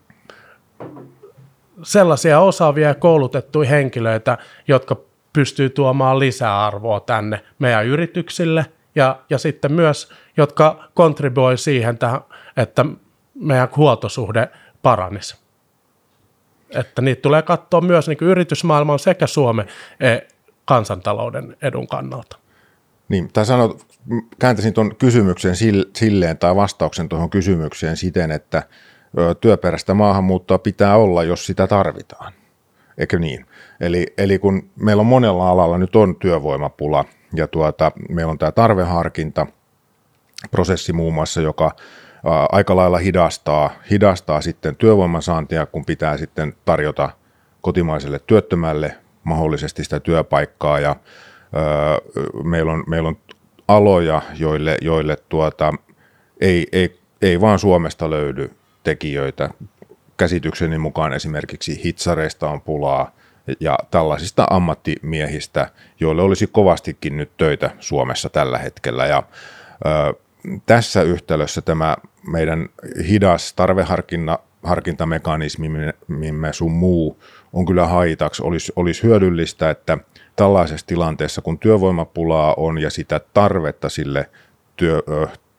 [SPEAKER 3] sellaisia osaavia ja koulutettuja henkilöitä, jotka pystyy tuomaan lisäarvoa tänne meidän yrityksille ja, ja sitten myös, jotka kontribuoi siihen, tähän, että meidän huoltosuhde paranisi. Että niitä tulee katsoa myös niin yritysmaailman sekä Suomen e, kansantalouden edun kannalta.
[SPEAKER 2] Niin, tai sanot, kääntäisin tuon kysymyksen silleen tai vastauksen tuohon kysymykseen siten, että työperäistä maahanmuuttoa pitää olla, jos sitä tarvitaan. Eikö niin? Eli, eli kun meillä on monella alalla nyt on työvoimapula ja tuota, meillä on tämä tarveharkinta, prosessi muun muassa, joka ää, aika lailla hidastaa, hidastaa sitten työvoiman saantia, kun pitää sitten tarjota kotimaiselle työttömälle mahdollisesti sitä työpaikkaa ja ää, meillä, on, meillä on aloja, joille, joille tuota, ei, ei, ei vaan Suomesta löydy tekijöitä. Käsitykseni mukaan esimerkiksi hitsareista on pulaa, ja tällaisista ammattimiehistä, joille olisi kovastikin nyt töitä Suomessa tällä hetkellä. Ja ö, tässä yhtälössä tämä meidän hidas tarveharkintamekanismimme sun muu on kyllä haitaksi. Olisi, olisi hyödyllistä, että tällaisessa tilanteessa, kun työvoimapulaa on ja sitä tarvetta sille työ,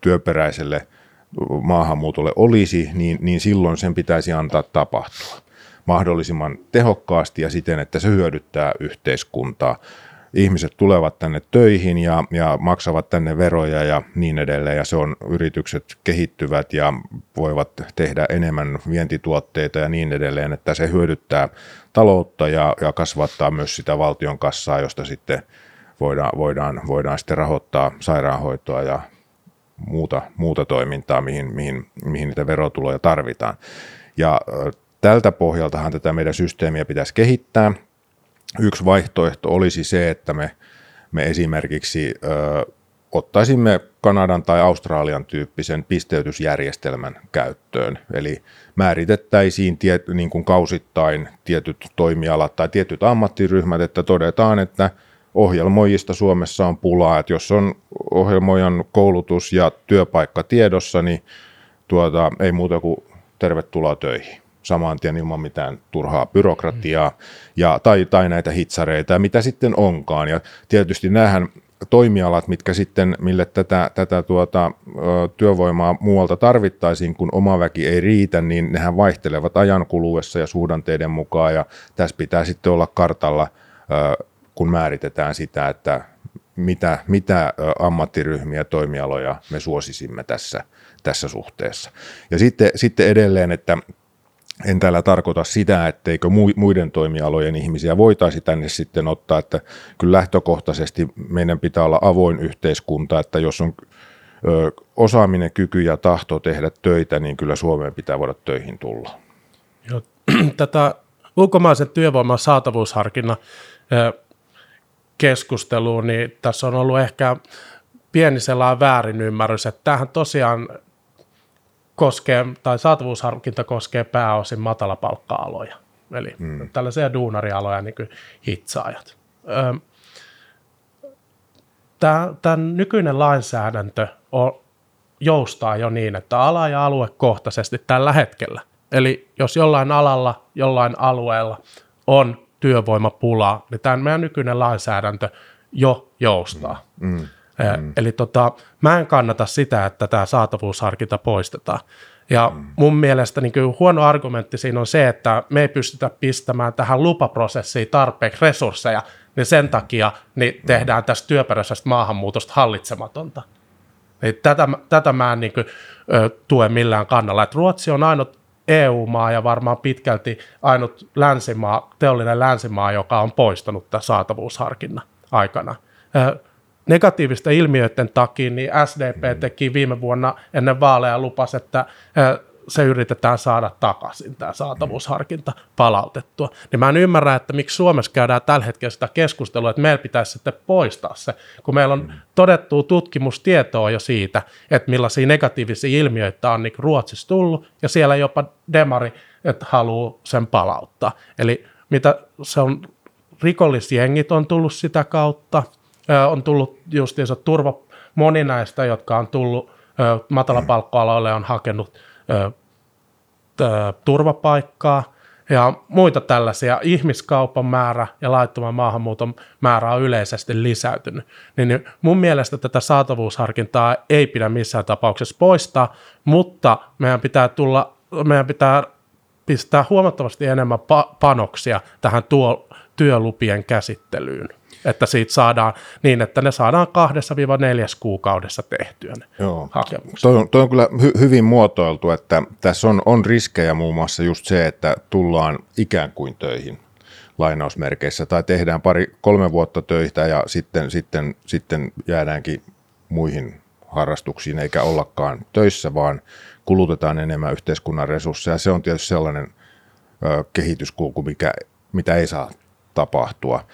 [SPEAKER 2] työperäiselle maahanmuutolle olisi, niin, niin silloin sen pitäisi antaa tapahtua mahdollisimman tehokkaasti ja siten, että se hyödyttää yhteiskuntaa. Ihmiset tulevat tänne töihin ja, ja maksavat tänne veroja ja niin edelleen, ja se on, yritykset kehittyvät ja voivat tehdä enemmän vientituotteita ja niin edelleen, että se hyödyttää taloutta ja, ja kasvattaa myös sitä valtion kassaa, josta sitten voidaan, voidaan, voidaan sitten rahoittaa sairaanhoitoa ja muuta, muuta toimintaa, mihin, mihin, mihin niitä verotuloja tarvitaan. Ja tältä pohjaltahan tätä meidän systeemiä pitäisi kehittää. Yksi vaihtoehto olisi se, että me, me esimerkiksi ö, ottaisimme Kanadan tai Australian tyyppisen pisteytysjärjestelmän käyttöön. Eli määritettäisiin tiet, niin kuin kausittain tietyt toimialat tai tietyt ammattiryhmät, että todetaan, että ohjelmoijista Suomessa on pulaa, että jos on ohjelmoijan koulutus ja työpaikka tiedossa, niin tuota, ei muuta kuin tervetuloa töihin. Saman tien ilman mitään turhaa byrokratiaa ja, tai, tai näitä hitsareita. Mitä sitten onkaan. Ja tietysti näähän toimialat, mitkä sitten, mille tätä, tätä tuota, työvoimaa muualta tarvittaisiin, kun oma väki ei riitä, niin nehän vaihtelevat ajan kuluessa ja suhdanteiden mukaan. Ja tässä pitää sitten olla kartalla, kun määritetään sitä, että mitä, mitä ammattiryhmiä, toimialoja me suosisimme tässä, tässä suhteessa. Ja sitten, sitten edelleen, että en täällä tarkoita sitä, etteikö muiden toimialojen ihmisiä voitaisi tänne sitten ottaa, että kyllä lähtökohtaisesti meidän pitää olla avoin yhteiskunta, että jos on osaaminen, kyky ja tahto tehdä töitä, niin kyllä Suomeen pitää voida töihin tulla.
[SPEAKER 3] Tätä ulkomaisen työvoiman saatavuusharkinnan keskusteluun, niin tässä on ollut ehkä pieni sellainen väärinymmärrys, että tämähän tosiaan koskee, tai saatavuusharkinta koskee pääosin matalapalkka-aloja, eli hmm. tällaisia duunarialoja niin kuin hitsaajat. Tämä nykyinen lainsäädäntö on, joustaa jo niin, että ala- ja aluekohtaisesti tällä hetkellä. Eli jos jollain alalla, jollain alueella on työvoimapulaa, niin tämä meidän nykyinen lainsäädäntö jo joustaa. Mm. Mm. mm. Eli tota, mä en kannata sitä, että tämä saatavuusharkinta poistetaan. Ja mm. mun mielestä niin kuin huono argumentti siinä on se, että me ei pystytä pistämään tähän lupaprosessiin tarpeeksi resursseja, niin sen takia niin tehdään tästä työperäisestä maahanmuutosta hallitsematonta. Niin tätä, tätä mä en niin kuin, ö, tue millään kannalla. Et Ruotsi on ainut EU-maa ja varmaan pitkälti ainut länsimaa, teollinen länsimaa, joka on poistanut tämän saatavuusharkinnan aikana. Negatiivisten ilmiöiden takia niin SDP teki viime vuonna ennen vaaleja lupas, että se yritetään saada takaisin, tämä saatavuusharkinta palautettua. Niin mä en ymmärrä, että miksi Suomessa käydään tällä hetkellä sitä keskustelua, että meillä pitäisi sitten poistaa se, kun meillä on todettu tutkimustietoa jo siitä, että millaisia negatiivisia ilmiöitä on niin Ruotsissa tullut, ja siellä jopa demari, että haluaa sen palauttaa. Eli mitä se on, rikollisjengit on tullut sitä kautta, on tullut justiinsa turva, moni näistä, jotka on tullut matalapalkkoaloille, on hakenut turvapaikkaa ja muita tällaisia. Ihmiskaupan määrä ja laittoman maahanmuuton määrä on yleisesti lisäytynyt. Niin mun mielestä tätä saatavuusharkintaa ei pidä missään tapauksessa poistaa, mutta meidän pitää tulla, meidän pitää pistää huomattavasti enemmän panoksia tähän tuo, työlupien käsittelyyn että siitä saadaan niin, että ne saadaan kahdessa viiva neljäs kuukaudessa tehtyä ne Joo. hakemukset.
[SPEAKER 2] Toi on, toi on kyllä hy, hyvin muotoiltu, että tässä on, on riskejä muun muassa just se, että tullaan ikään kuin töihin lainausmerkeissä tai tehdään pari, kolme vuotta töitä ja sitten, sitten, sitten jäädäänkin muihin harrastuksiin eikä ollakaan töissä, vaan kulutetaan enemmän yhteiskunnan resursseja. Se on tietysti sellainen ö, kehityskulku, mikä, mitä ei saa tapahtua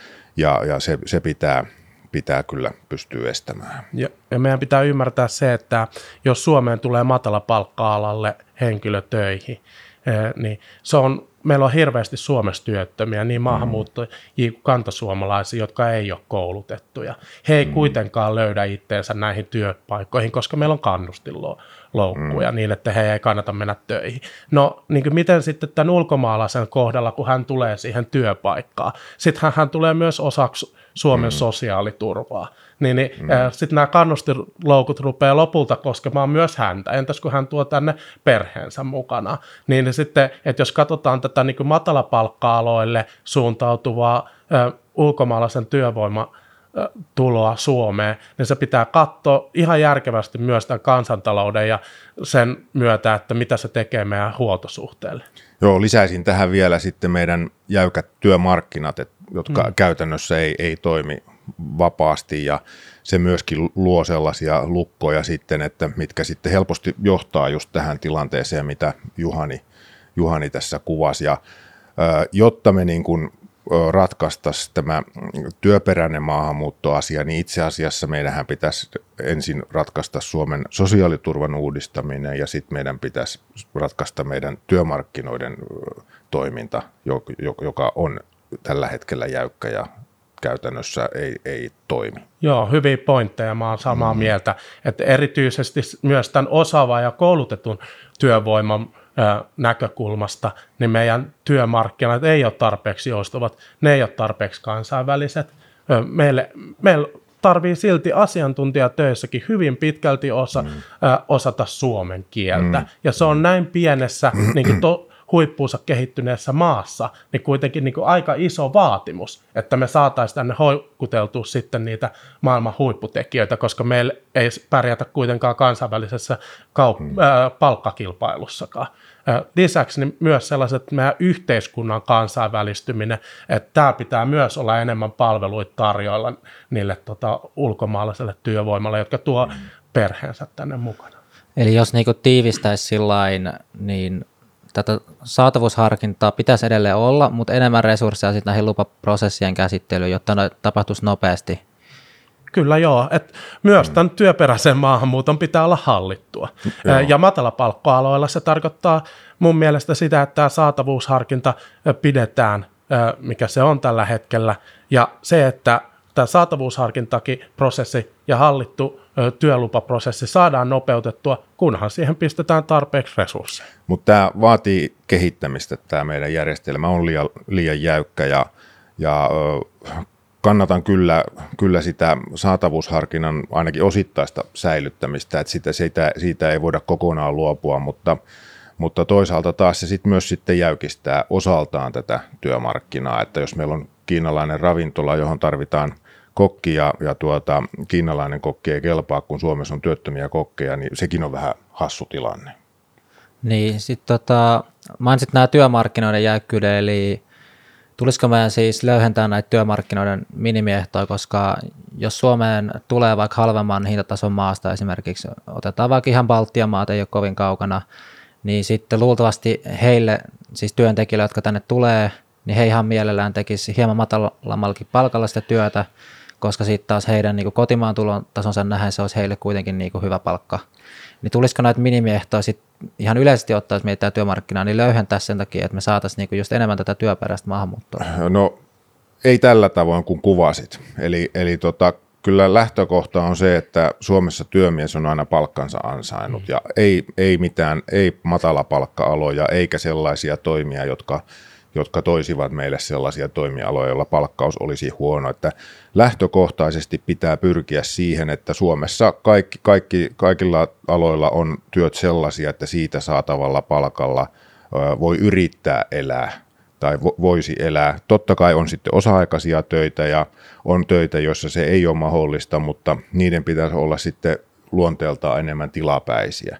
[SPEAKER 2] ja, ja se, se pitää, pitää kyllä pystyä estämään.
[SPEAKER 3] Ja, ja meidän pitää ymmärtää se, että jos Suomeen tulee matala palkka-alalle henkilö töihin, eh, niin se on, meillä on hirveästi Suomessa työttömiä, niin maahanmuuttajia kuin kantasuomalaisia, jotka ei ole koulutettuja. He ei mm. kuitenkaan löydä itteensä näihin työpaikkoihin, koska meillä on kannustinloukkuja loukkuja mm. niin, että he ei kannata mennä töihin. No niin kuin miten sitten tämän ulkomaalaisen kohdalla, kun hän tulee siihen työpaikkaan, sitten hän tulee myös osaksi Suomen mm. sosiaaliturvaa. Niin, niin mm. äh, sitten nämä kannustiloukut rupeaa lopulta koskemaan myös häntä. Entäs kun hän tuo tänne perheensä mukana? Niin, niin sitten, että jos katsotaan tätä niin kuin matalapalkka-aloille suuntautuvaa äh, ulkomaalaisen työvoiman tuloa Suomeen, niin se pitää katsoa ihan järkevästi myös tämän kansantalouden ja sen myötä, että mitä se tekee meidän huoltosuhteelle.
[SPEAKER 2] Joo, lisäisin tähän vielä sitten meidän jäykät työmarkkinat, jotka mm. käytännössä ei, ei toimi vapaasti ja se myöskin luo sellaisia lukkoja sitten, että mitkä sitten helposti johtaa just tähän tilanteeseen, mitä Juhani, Juhani tässä kuvasi. Ja, jotta me niin kuin ratkaistaisiin tämä työperäinen maahanmuuttoasia, niin itse asiassa meidän pitäisi ensin ratkaista Suomen sosiaaliturvan uudistaminen ja sitten meidän pitäisi ratkaista meidän työmarkkinoiden toiminta, joka on tällä hetkellä jäykkä ja käytännössä ei, ei toimi.
[SPEAKER 3] Joo, hyviä pointteja, mä oon samaa mm. mieltä, että erityisesti myös tämän osaavan ja koulutetun työvoiman näkökulmasta, niin meidän työmarkkinat ei ole tarpeeksi joustavat, ne ei ole tarpeeksi kansainväliset. Meille, meille tarvii silti asiantuntijatöissäkin hyvin pitkälti osa, mm. osata suomen kieltä. Mm. Ja se on näin pienessä niin to, huippuunsa kehittyneessä maassa, niin kuitenkin niin kuin aika iso vaatimus, että me saataisiin tänne hoikuteltua sitten niitä maailman huipputekijöitä, koska meillä ei pärjätä kuitenkaan kansainvälisessä kaup- hmm. äh, palkkakilpailussakaan. Äh, lisäksi niin myös sellaiset meidän yhteiskunnan kansainvälistyminen, että tämä pitää myös olla enemmän palveluita tarjoilla niille tota, ulkomaalaiselle työvoimalle, jotka tuo hmm. perheensä tänne mukana.
[SPEAKER 1] Eli jos niinku tiivistäisi sillain, niin tätä saatavuusharkintaa pitäisi edelleen olla, mutta enemmän resursseja sitten näihin lupaprosessien käsittelyyn, jotta ne tapahtuisi nopeasti.
[SPEAKER 3] Kyllä joo, että myös tämän työperäisen maahanmuuton pitää olla hallittua. Joo. Ja matalapalkkoaloilla se tarkoittaa mun mielestä sitä, että tämä saatavuusharkinta pidetään, mikä se on tällä hetkellä, ja se, että tämä saatavuusharkintakin prosessi ja hallittu työlupaprosessi saadaan nopeutettua, kunhan siihen pistetään tarpeeksi resursseja.
[SPEAKER 2] Mutta tämä vaatii kehittämistä, tämä meidän järjestelmä on liian, liian jäykkä ja, ja kannatan kyllä, kyllä sitä saatavuusharkinnan ainakin osittaista säilyttämistä, että sitä, siitä, siitä ei voida kokonaan luopua, mutta, mutta toisaalta taas se sit myös sitten jäykistää osaltaan tätä työmarkkinaa, että jos meillä on kiinalainen ravintola, johon tarvitaan kokki ja, ja tuota, kiinalainen kokki ei kelpaa, kun Suomessa on työttömiä kokkeja, niin sekin on vähän hassu tilanne.
[SPEAKER 1] Niin, sitten tota, mainitsit nämä työmarkkinoiden jäykkyyden, eli tulisiko meidän siis löyhentää näitä työmarkkinoiden minimiehtoja, koska jos Suomeen tulee vaikka halvemman hintatason maasta esimerkiksi, otetaan vaikka ihan Baltian maat, ei ole kovin kaukana, niin sitten luultavasti heille, siis työntekijöille, jotka tänne tulee, niin he ihan mielellään tekisi hieman matalammallakin palkalla sitä työtä, koska sitten taas heidän niin kotimaan tulon tasonsa nähen se olisi heille kuitenkin niin hyvä palkka. Niin tulisiko näitä minimiehtoja sit ihan yleisesti ottaa, jos mietitään työmarkkinaa, niin löyhentää sen takia, että me saataisiin niin just enemmän tätä työperäistä maahanmuuttoa?
[SPEAKER 2] No ei tällä tavoin kuin kuvasit. Eli, eli tota, kyllä lähtökohta on se, että Suomessa työmies on aina palkkansa ansainnut ja ei, ei mitään, ei matala palkka-aloja eikä sellaisia toimia, jotka jotka toisivat meille sellaisia toimialoja, joilla palkkaus olisi huono. Että lähtökohtaisesti pitää pyrkiä siihen, että Suomessa kaikki, kaikki, kaikilla aloilla on työt sellaisia, että siitä saatavalla palkalla voi yrittää elää tai voisi elää. Totta kai on sitten osa-aikaisia töitä ja on töitä, joissa se ei ole mahdollista, mutta niiden pitäisi olla sitten luonteeltaan enemmän tilapäisiä.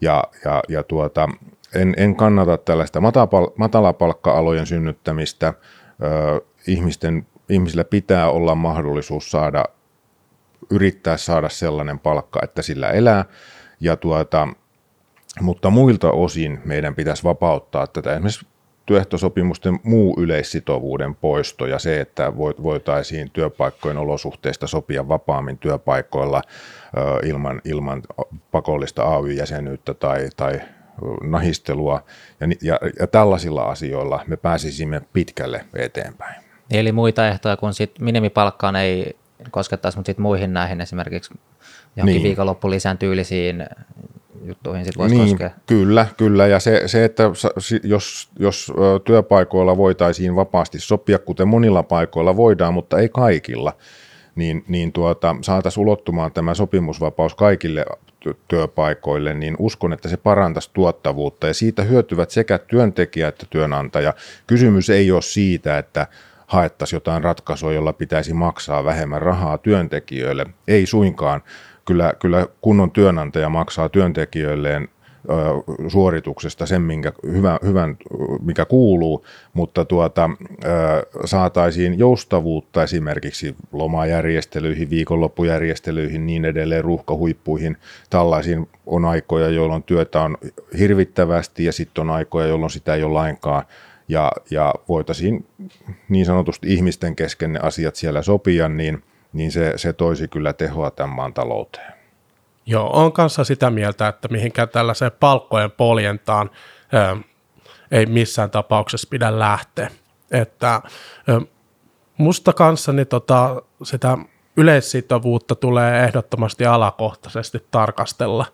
[SPEAKER 2] Ja, ja, ja tuota, en, en kannata tällaista matapal- matalapalkka-alojen synnyttämistä. Ö, ihmisten, ihmisillä pitää olla mahdollisuus saada, yrittää saada sellainen palkka, että sillä elää. Ja tuota, mutta muilta osin meidän pitäisi vapauttaa tätä esimerkiksi työehtosopimusten muu yleissitovuuden poisto ja se, että voitaisiin työpaikkojen olosuhteista sopia vapaammin työpaikoilla ilman, ilman pakollista AY-jäsenyyttä tai, tai nahistelua ja, ja, ja tällaisilla asioilla me pääsisimme pitkälle eteenpäin.
[SPEAKER 1] Eli muita ehtoja kuin sit minimipalkkaan ei koskettaisi, mutta sitten muihin näihin esimerkiksi johonkin niin. viikonloppulisän tyylisiin juttuihin sit voisi niin, koskea.
[SPEAKER 2] Kyllä, kyllä. Ja se, se että jos, jos työpaikoilla voitaisiin vapaasti sopia, kuten monilla paikoilla voidaan, mutta ei kaikilla, niin, niin tuota, saataisiin ulottumaan tämä sopimusvapaus kaikille työpaikoille, niin uskon, että se parantaisi tuottavuutta ja siitä hyötyvät sekä työntekijä että työnantaja. Kysymys ei ole siitä, että haettaisiin jotain ratkaisua, jolla pitäisi maksaa vähemmän rahaa työntekijöille. Ei suinkaan. Kyllä, kyllä kunnon työnantaja maksaa työntekijöilleen suorituksesta sen, minkä, hyvän, hyvän, mikä kuuluu, mutta tuota, saataisiin joustavuutta esimerkiksi lomajärjestelyihin, viikonloppujärjestelyihin, niin edelleen ruuhkahuippuihin. Tällaisiin on aikoja, jolloin työtä on hirvittävästi ja sitten on aikoja, jolloin sitä ei ole lainkaan. Ja, ja voitaisiin niin sanotusti ihmisten kesken ne asiat siellä sopia, niin, niin se, se toisi kyllä tehoa tämän maan talouteen.
[SPEAKER 3] Joo, on kanssa sitä mieltä, että mihinkään tällaiseen palkkojen poljentaan ö, ei missään tapauksessa pidä lähteä. Että ö, musta kanssa niin tota, sitä yleissitovuutta tulee ehdottomasti alakohtaisesti tarkastella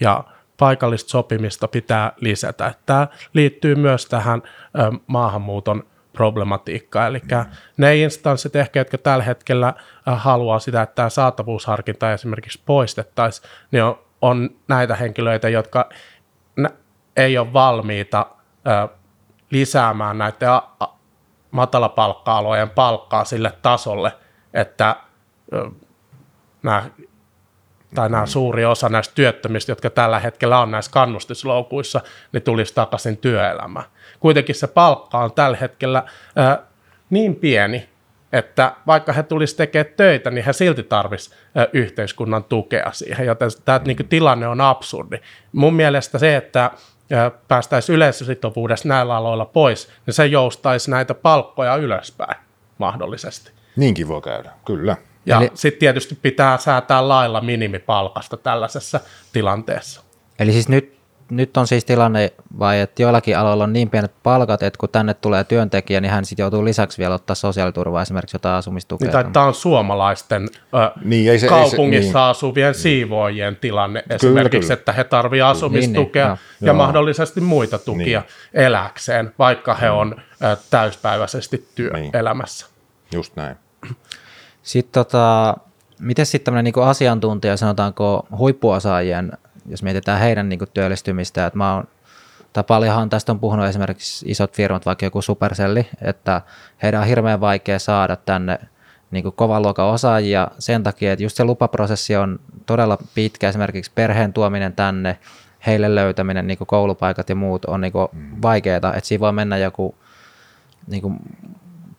[SPEAKER 3] ja paikallista sopimista pitää lisätä. Tämä liittyy myös tähän ö, maahanmuuton problematiikkaa. Eli ne instanssit ehkä, jotka tällä hetkellä äh, haluaa sitä, että tämä saatavuusharkinta esimerkiksi poistettaisiin, niin on, on näitä henkilöitä, jotka ei ole valmiita äh, lisäämään näiden matalapalkka-alojen palkkaa sille tasolle, että nämä tai nämä suuri osa näistä työttömistä, jotka tällä hetkellä on näissä kannustisloukuissa, niin tulisi takaisin työelämään. Kuitenkin se palkka on tällä hetkellä ää, niin pieni, että vaikka he tulisi tekemään töitä, niin he silti tarvitsisi yhteiskunnan tukea siihen, joten tämä niin tilanne on absurdi. Mun mielestä se, että päästäisiin yleissitovuudessa näillä aloilla pois, niin se joustaisi näitä palkkoja ylöspäin mahdollisesti.
[SPEAKER 2] Niinkin voi käydä, kyllä.
[SPEAKER 3] Ja Eli... sitten tietysti pitää säätää lailla minimipalkasta tällaisessa tilanteessa.
[SPEAKER 1] Eli siis nyt nyt on siis tilanne vai, että joillakin aloilla on niin pienet palkat, että kun tänne tulee työntekijä, niin hän sitten joutuu lisäksi vielä ottaa sosiaaliturvaa, esimerkiksi jotain asumistukea.
[SPEAKER 3] Niin, tämä on suomalaisten ö, niin, ei se, kaupungissa ei se, niin. asuvien siivoojien tilanne kyllä, esimerkiksi, kyllä. että he tarvitsevat asumistukea niin, niin, ja joo. mahdollisesti muita tukia niin. eläkseen, vaikka he on ö, täyspäiväisesti työelämässä.
[SPEAKER 2] Niin. Just näin.
[SPEAKER 1] Sitten tota, miten sitten tämmöinen niin asiantuntija, sanotaanko huippuosaajien jos mietitään heidän niin kuin työllistymistä, että mä oon, tai paljonhan tästä on puhunut esimerkiksi isot firmat, vaikka joku Supercelli, että heidän on hirveän vaikea saada tänne niin kuin kovan luokan osaajia sen takia, että just se lupaprosessi on todella pitkä, esimerkiksi perheen tuominen tänne, heille löytäminen, niin kuin koulupaikat ja muut on niin kuin mm. vaikeaa, että siinä voi mennä joku niin kuin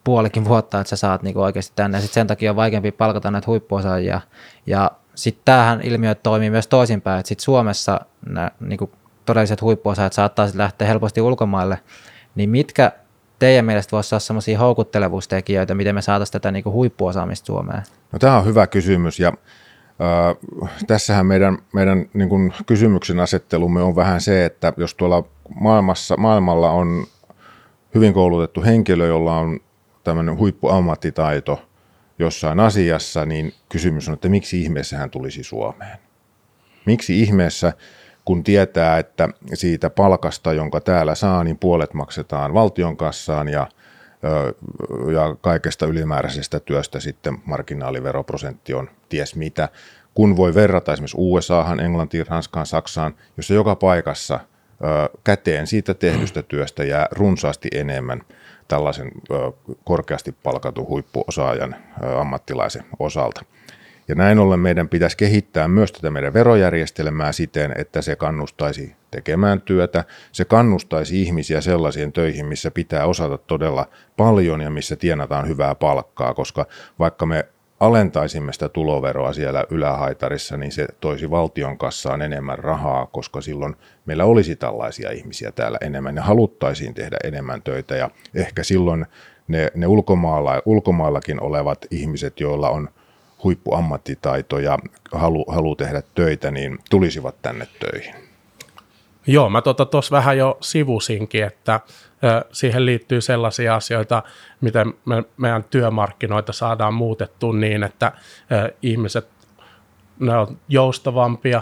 [SPEAKER 1] puolikin vuotta, että sä saat niin kuin oikeasti tänne, ja sit sen takia on vaikeampi palkata näitä huippuosaajia, ja sitten tämähän ilmiö toimii myös toisinpäin, että sitten Suomessa nämä niin kuin todelliset huippuosaajat saattaa sitten lähteä helposti ulkomaille, niin mitkä teidän mielestä voisi olla sellaisia houkuttelevuustekijöitä, miten me saataisiin tätä niin kuin huippuosaamista Suomeen?
[SPEAKER 2] No tämä on hyvä kysymys ja äh, tässähän meidän, meidän niin kuin kysymyksen asettelumme on vähän se, että jos tuolla maailmassa, maailmalla on hyvin koulutettu henkilö, jolla on tämmöinen huippuammattitaito – jossain asiassa, niin kysymys on, että miksi ihmeessä hän tulisi Suomeen? Miksi ihmeessä, kun tietää, että siitä palkasta, jonka täällä saa, niin puolet maksetaan valtion kassaan ja, ja kaikesta ylimääräisestä työstä sitten marginaaliveroprosentti on ties mitä. Kun voi verrata esimerkiksi USAhan, Englantiin, Ranskaan, Saksaan, jossa joka paikassa käteen siitä tehdystä työstä jää runsaasti enemmän – tällaisen korkeasti palkatun huippuosaajan ammattilaisen osalta. Ja näin ollen meidän pitäisi kehittää myös tätä meidän verojärjestelmää siten, että se kannustaisi tekemään työtä, se kannustaisi ihmisiä sellaisiin töihin, missä pitää osata todella paljon ja missä tienataan hyvää palkkaa, koska vaikka me alentaisimme sitä tuloveroa siellä ylähaitarissa, niin se toisi valtion kassaan enemmän rahaa, koska silloin meillä olisi tällaisia ihmisiä täällä enemmän ja haluttaisiin tehdä enemmän töitä ja ehkä silloin ne, ne ulkomailla, ulkomaillakin olevat ihmiset, joilla on huippuammattitaito ja halu, halu tehdä töitä, niin tulisivat tänne töihin.
[SPEAKER 3] Joo, mä tuossa tota vähän jo sivusinkin, että siihen liittyy sellaisia asioita, miten me, meidän työmarkkinoita saadaan muutettua niin, että ihmiset, ne on joustavampia,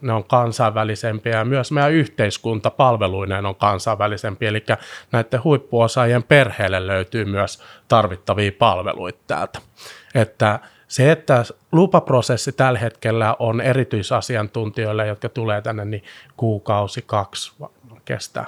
[SPEAKER 3] ne on kansainvälisempiä ja myös meidän yhteiskunta palveluineen on kansainvälisempi, eli näiden huippuosaajien perheelle löytyy myös tarvittavia palveluita täältä. Että se, että lupaprosessi tällä hetkellä on erityisasiantuntijoille, jotka tulee tänne, niin kuukausi, kaksi kestää.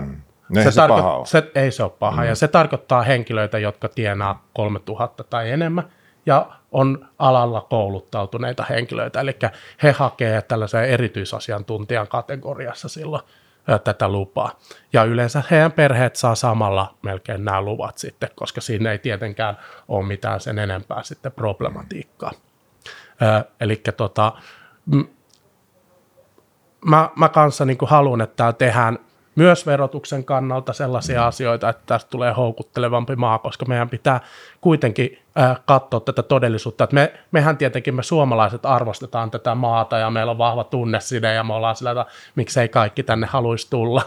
[SPEAKER 3] Mm.
[SPEAKER 2] No se, se, tarko- paha
[SPEAKER 3] se ei se ole paha, mm. ja se tarkoittaa henkilöitä, jotka tienaa 3000 tai enemmän, ja on alalla kouluttautuneita henkilöitä, eli he hakee tällaisen erityisasiantuntijan kategoriassa silloin tätä lupaa. Ja yleensä heidän perheet saa samalla melkein nämä luvat sitten, koska siinä ei tietenkään ole mitään sen enempää sitten problematiikkaa. Eli tota, mä, mä kanssa niin haluan, että täällä tehdään myös verotuksen kannalta sellaisia mm. asioita, että tästä tulee houkuttelevampi maa, koska meidän pitää kuitenkin äh, katsoa tätä todellisuutta. Me, mehän tietenkin me suomalaiset arvostetaan tätä maata ja meillä on vahva tunneside ja me ollaan sillä, että miksei kaikki tänne haluaisi tulla.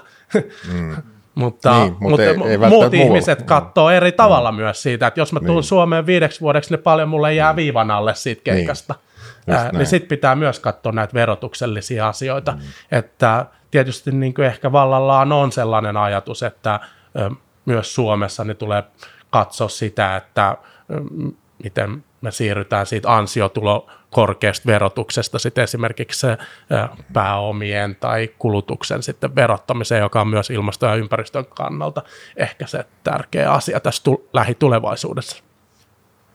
[SPEAKER 3] Mm. mutta, niin, mutta, ei, ei muut ihmiset katsoo eri tavalla mm. myös siitä, että jos mä tulen niin. Suomeen viideksi vuodeksi, niin paljon mulle jää mm. viivan alle siitä niin. keikasta. Niin, äh, niin sitten pitää myös katsoa näitä verotuksellisia asioita, mm. että tietysti niin kuin ehkä vallallaan on sellainen ajatus, että myös Suomessa ne tulee katsoa sitä, että miten me siirrytään siitä ansiotulo korkeasta verotuksesta sitten esimerkiksi pääomien tai kulutuksen sitten verottamiseen, joka on myös ilmasto- ja ympäristön kannalta ehkä se tärkeä asia tässä lähitulevaisuudessa.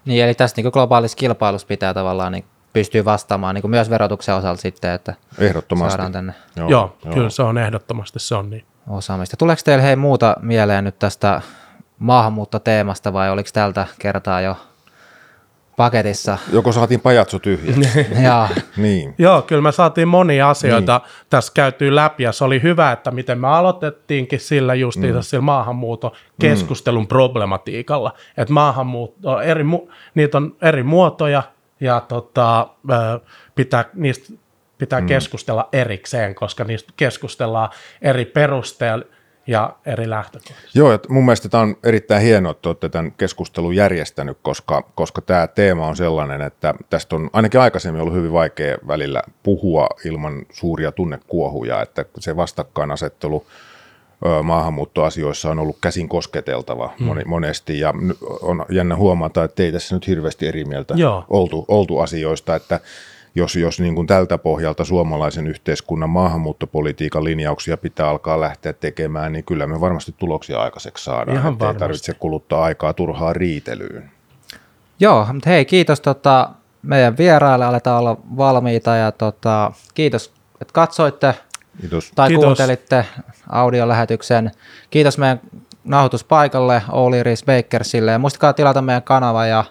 [SPEAKER 1] Niin, eli tässä niin globaalissa kilpailussa pitää tavallaan niin pystyy vastaamaan niin kuin myös verotuksen osalta sitten, että
[SPEAKER 2] ehdottomasti.
[SPEAKER 1] saadaan tänne.
[SPEAKER 3] Joo, joo, joo, kyllä se on ehdottomasti se on niin.
[SPEAKER 1] Osaamista. Tuleeko teille hei muuta mieleen nyt tästä maahanmuuttoteemasta vai oliko tältä kertaa jo paketissa.
[SPEAKER 2] Joko saatiin pajatso tyhjä?
[SPEAKER 1] ja,
[SPEAKER 2] niin.
[SPEAKER 3] Joo, kyllä me saatiin monia asioita niin. tässä käytyy läpi ja se oli hyvä, että miten me aloitettiinkin sillä justiinsa mm. sillä maahanmuuton keskustelun mm. problematiikalla. Että maahanmuutto, eri, niitä on eri muotoja ja tota, pitää, niistä pitää mm. keskustella erikseen, koska niistä keskustellaan eri perusteella ja eri lähtökohdista.
[SPEAKER 2] Joo, että mun mielestä tämä on erittäin hienoa, että olette tämän keskustelun järjestänyt, koska, koska tämä teema on sellainen, että tästä on ainakin aikaisemmin ollut hyvin vaikea välillä puhua ilman suuria tunnekuohuja, että se vastakkainasettelu maahanmuuttoasioissa on ollut käsin kosketeltava hmm. monesti ja on jännä huomata, että ei tässä nyt hirveästi eri mieltä oltu, oltu asioista, että jos, jos niin kuin tältä pohjalta suomalaisen yhteiskunnan maahanmuuttopolitiikan linjauksia pitää alkaa lähteä tekemään, niin kyllä me varmasti tuloksia aikaiseksi saadaan. Ihan ei tarvitse kuluttaa aikaa turhaa riitelyyn.
[SPEAKER 1] Joo, mutta hei, kiitos tota, meidän vieraille, aletaan olla valmiita ja tota, kiitos, että katsoitte
[SPEAKER 2] kiitos.
[SPEAKER 1] tai
[SPEAKER 3] kiitos.
[SPEAKER 1] kuuntelitte audiolähetyksen. Kiitos meidän nauhoituspaikalle Olli Riis Bakersille ja muistakaa tilata meidän kanava ja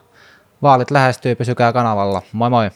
[SPEAKER 1] vaalit lähestyy, pysykää kanavalla. Moi moi!